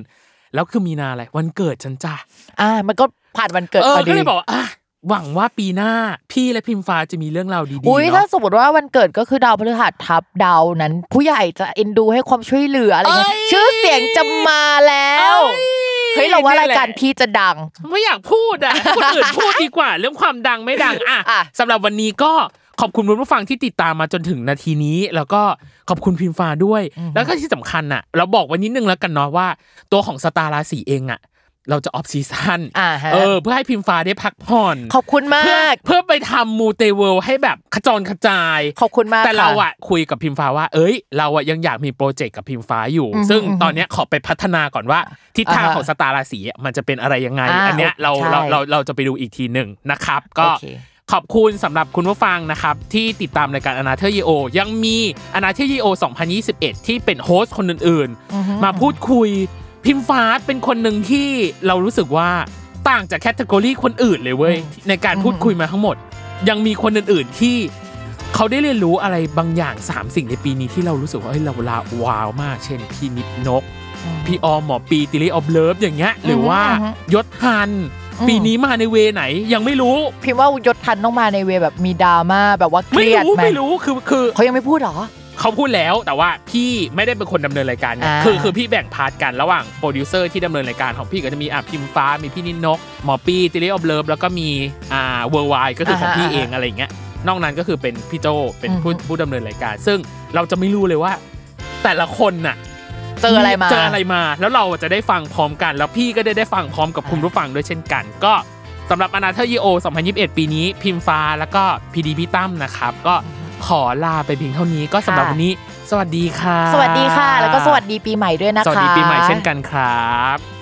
[SPEAKER 2] แล้วคือมีนาอะไรวันเกิดฉันจ้า
[SPEAKER 3] อ่า มันก็ ผ่านวันเกิด
[SPEAKER 2] เอ
[SPEAKER 3] พ
[SPEAKER 2] อ
[SPEAKER 3] อ
[SPEAKER 2] ก็
[SPEAKER 3] ดี
[SPEAKER 2] เลยบอกว่าอะหวังว่าปีหน้าพี่และพิมฟ้าจะมีเรื่องราวดีๆ
[SPEAKER 3] อุ้ยถ้า
[SPEAKER 2] เนาะ
[SPEAKER 3] สมมติว่าวันเกิดก็คือดาวพฤหัสทับดาวนั้น ผู้ใหญ่จะเอ็นดูให้ความช่วยเหลืออะไรเงี้ยชื่อเสียงจะมาแล้วเฮ้ยเราว่ารายการพี่จะดัง
[SPEAKER 2] ไม่อยากพูดอะคนอื่นพูดดีกว่า เรื่องความดังไม่ดังอะ
[SPEAKER 3] อะ
[SPEAKER 2] สำหรับวันนี้ก็ขอบคุณคุณผู้ฟังที่ติดตามมาจนถึงนาทีนี้ แล้วก็ขอบคุณพิมฟ้าด้วย แล้วก็ที่สำคัญอะ เราบอกไว้นิดนึงแล้วกันเนาะว่า ตัวของสตาร์ราศีเองอะ เราจะ off season
[SPEAKER 3] อ่าฮะ
[SPEAKER 2] เออ เพื่อให้พิมฟ้าได้พักผ่อน
[SPEAKER 3] ขอบคุณมา
[SPEAKER 2] เพื่อกเพื่อไปทำมูเต world ให้แบบขจรกระจาย
[SPEAKER 3] ขอบคุณมาก
[SPEAKER 2] แต่เรา
[SPEAKER 3] ค่
[SPEAKER 2] อะคุยกับพิมฟ้าว่า เอ้ย เราอะยังอยากมีโปรเจกต์กับพิมฟ้าอยู่
[SPEAKER 3] อือฮึ
[SPEAKER 2] ซึ่ง
[SPEAKER 3] อือฮึ
[SPEAKER 2] ตอนเนี้ยขอไปพัฒนาก่อนว่า ทิศทาง
[SPEAKER 3] อ่าฮะ
[SPEAKER 2] ของสตาร์ราศีอะมันจะเป็นอะไรยังไง
[SPEAKER 3] อ่า
[SPEAKER 2] อันเนี้ยเรา
[SPEAKER 3] ใช่
[SPEAKER 2] เราเราเราจะไปดูอีกทีหนึ่งนะครับ ก็
[SPEAKER 3] โอเค
[SPEAKER 2] ขอบคุณสำหรับคุณผู้ฟังนะครับ ที่ติดตามรายการ Another Year Old ยังมี Another Year Old 2021 ที่เป็น host คนอื่น
[SPEAKER 3] อือฮึ
[SPEAKER 2] ๆมาพูดคุย พิมฟ้าเป็นคนหนึ่งที่เรารู้สึกว่าต่างจาก category คนอื่นเลยเว้ย ในการพูดคุยมาทั้งหมด ยังมีคนอื่นๆที่เขาได้เรียนรู้อะไรบางอย่าง 3 สิ่งในปีนี้ที่เรารู้สึกว่าเฮ้ยเราลาว้าวมาก เช่น พี่นิดนก พี่ออมหมอปีติลิ of Love อย่างเงี้ย หรือว่า
[SPEAKER 3] อือฮึ
[SPEAKER 2] ยศทัน
[SPEAKER 3] อืม
[SPEAKER 2] ปีนี้มาในเวไหนยังไม่รู้
[SPEAKER 3] พิมพ์ว่ายศทันต้องมาในเวแบบมีดราม่าแบบว่าเค
[SPEAKER 2] ไม่
[SPEAKER 3] รียด
[SPEAKER 2] รู้
[SPEAKER 3] ไหม
[SPEAKER 2] ไม่รู้คือคือ
[SPEAKER 3] เขายังไม่พูดเหรอ
[SPEAKER 2] เขาพูดแล้วแต่ว่าพี่ไม่ได้เป็นคนดำเนินรายการไง
[SPEAKER 3] อ่า
[SPEAKER 2] คือคือพี่แบ่งพาร์ทกันระหว่างโปรดิวเซอร์ที่ดำเนินรายการของพี่ก็จะมีอะพิมฟ้ามีพี่นิดนกหมอปีติลิออฟเลิฟแล้วก็มีอ่าเวอร์ไวก็คือของพี่เองอะไรอย่างเงี้ยนอกนั้นก็คือเป็นพี่โจเป็นผู้ผู้ดำเนินรายการ ซึ่งเราจะไม่รู้เลยว่า แต่ละคนน่ะ
[SPEAKER 3] เจออะไรมา
[SPEAKER 2] เจออะไรมาแล้วเราจะได้ฟังพร้อมกัน แล้วพี่ก็ได้ได้ฟังพร้อมกับคุณผู้ฟังด้วยเช่นกัน ก็สำหรับอนาเธอร์ยีโอ 2021 ปีนี้ พิมฟ้าแล้วก็พีดีพี่ตั้มนะครับ ก็ ขอลาไปเพียงเท่านี้ก็สำหรับวันนี้ สวัสดีค่ะ
[SPEAKER 3] สวัสดีค่ะ แล้วก็สวัสดีปีใหม่ด้วยนะคะ
[SPEAKER 2] สวัสดีปีใหม่เช่นกันครับ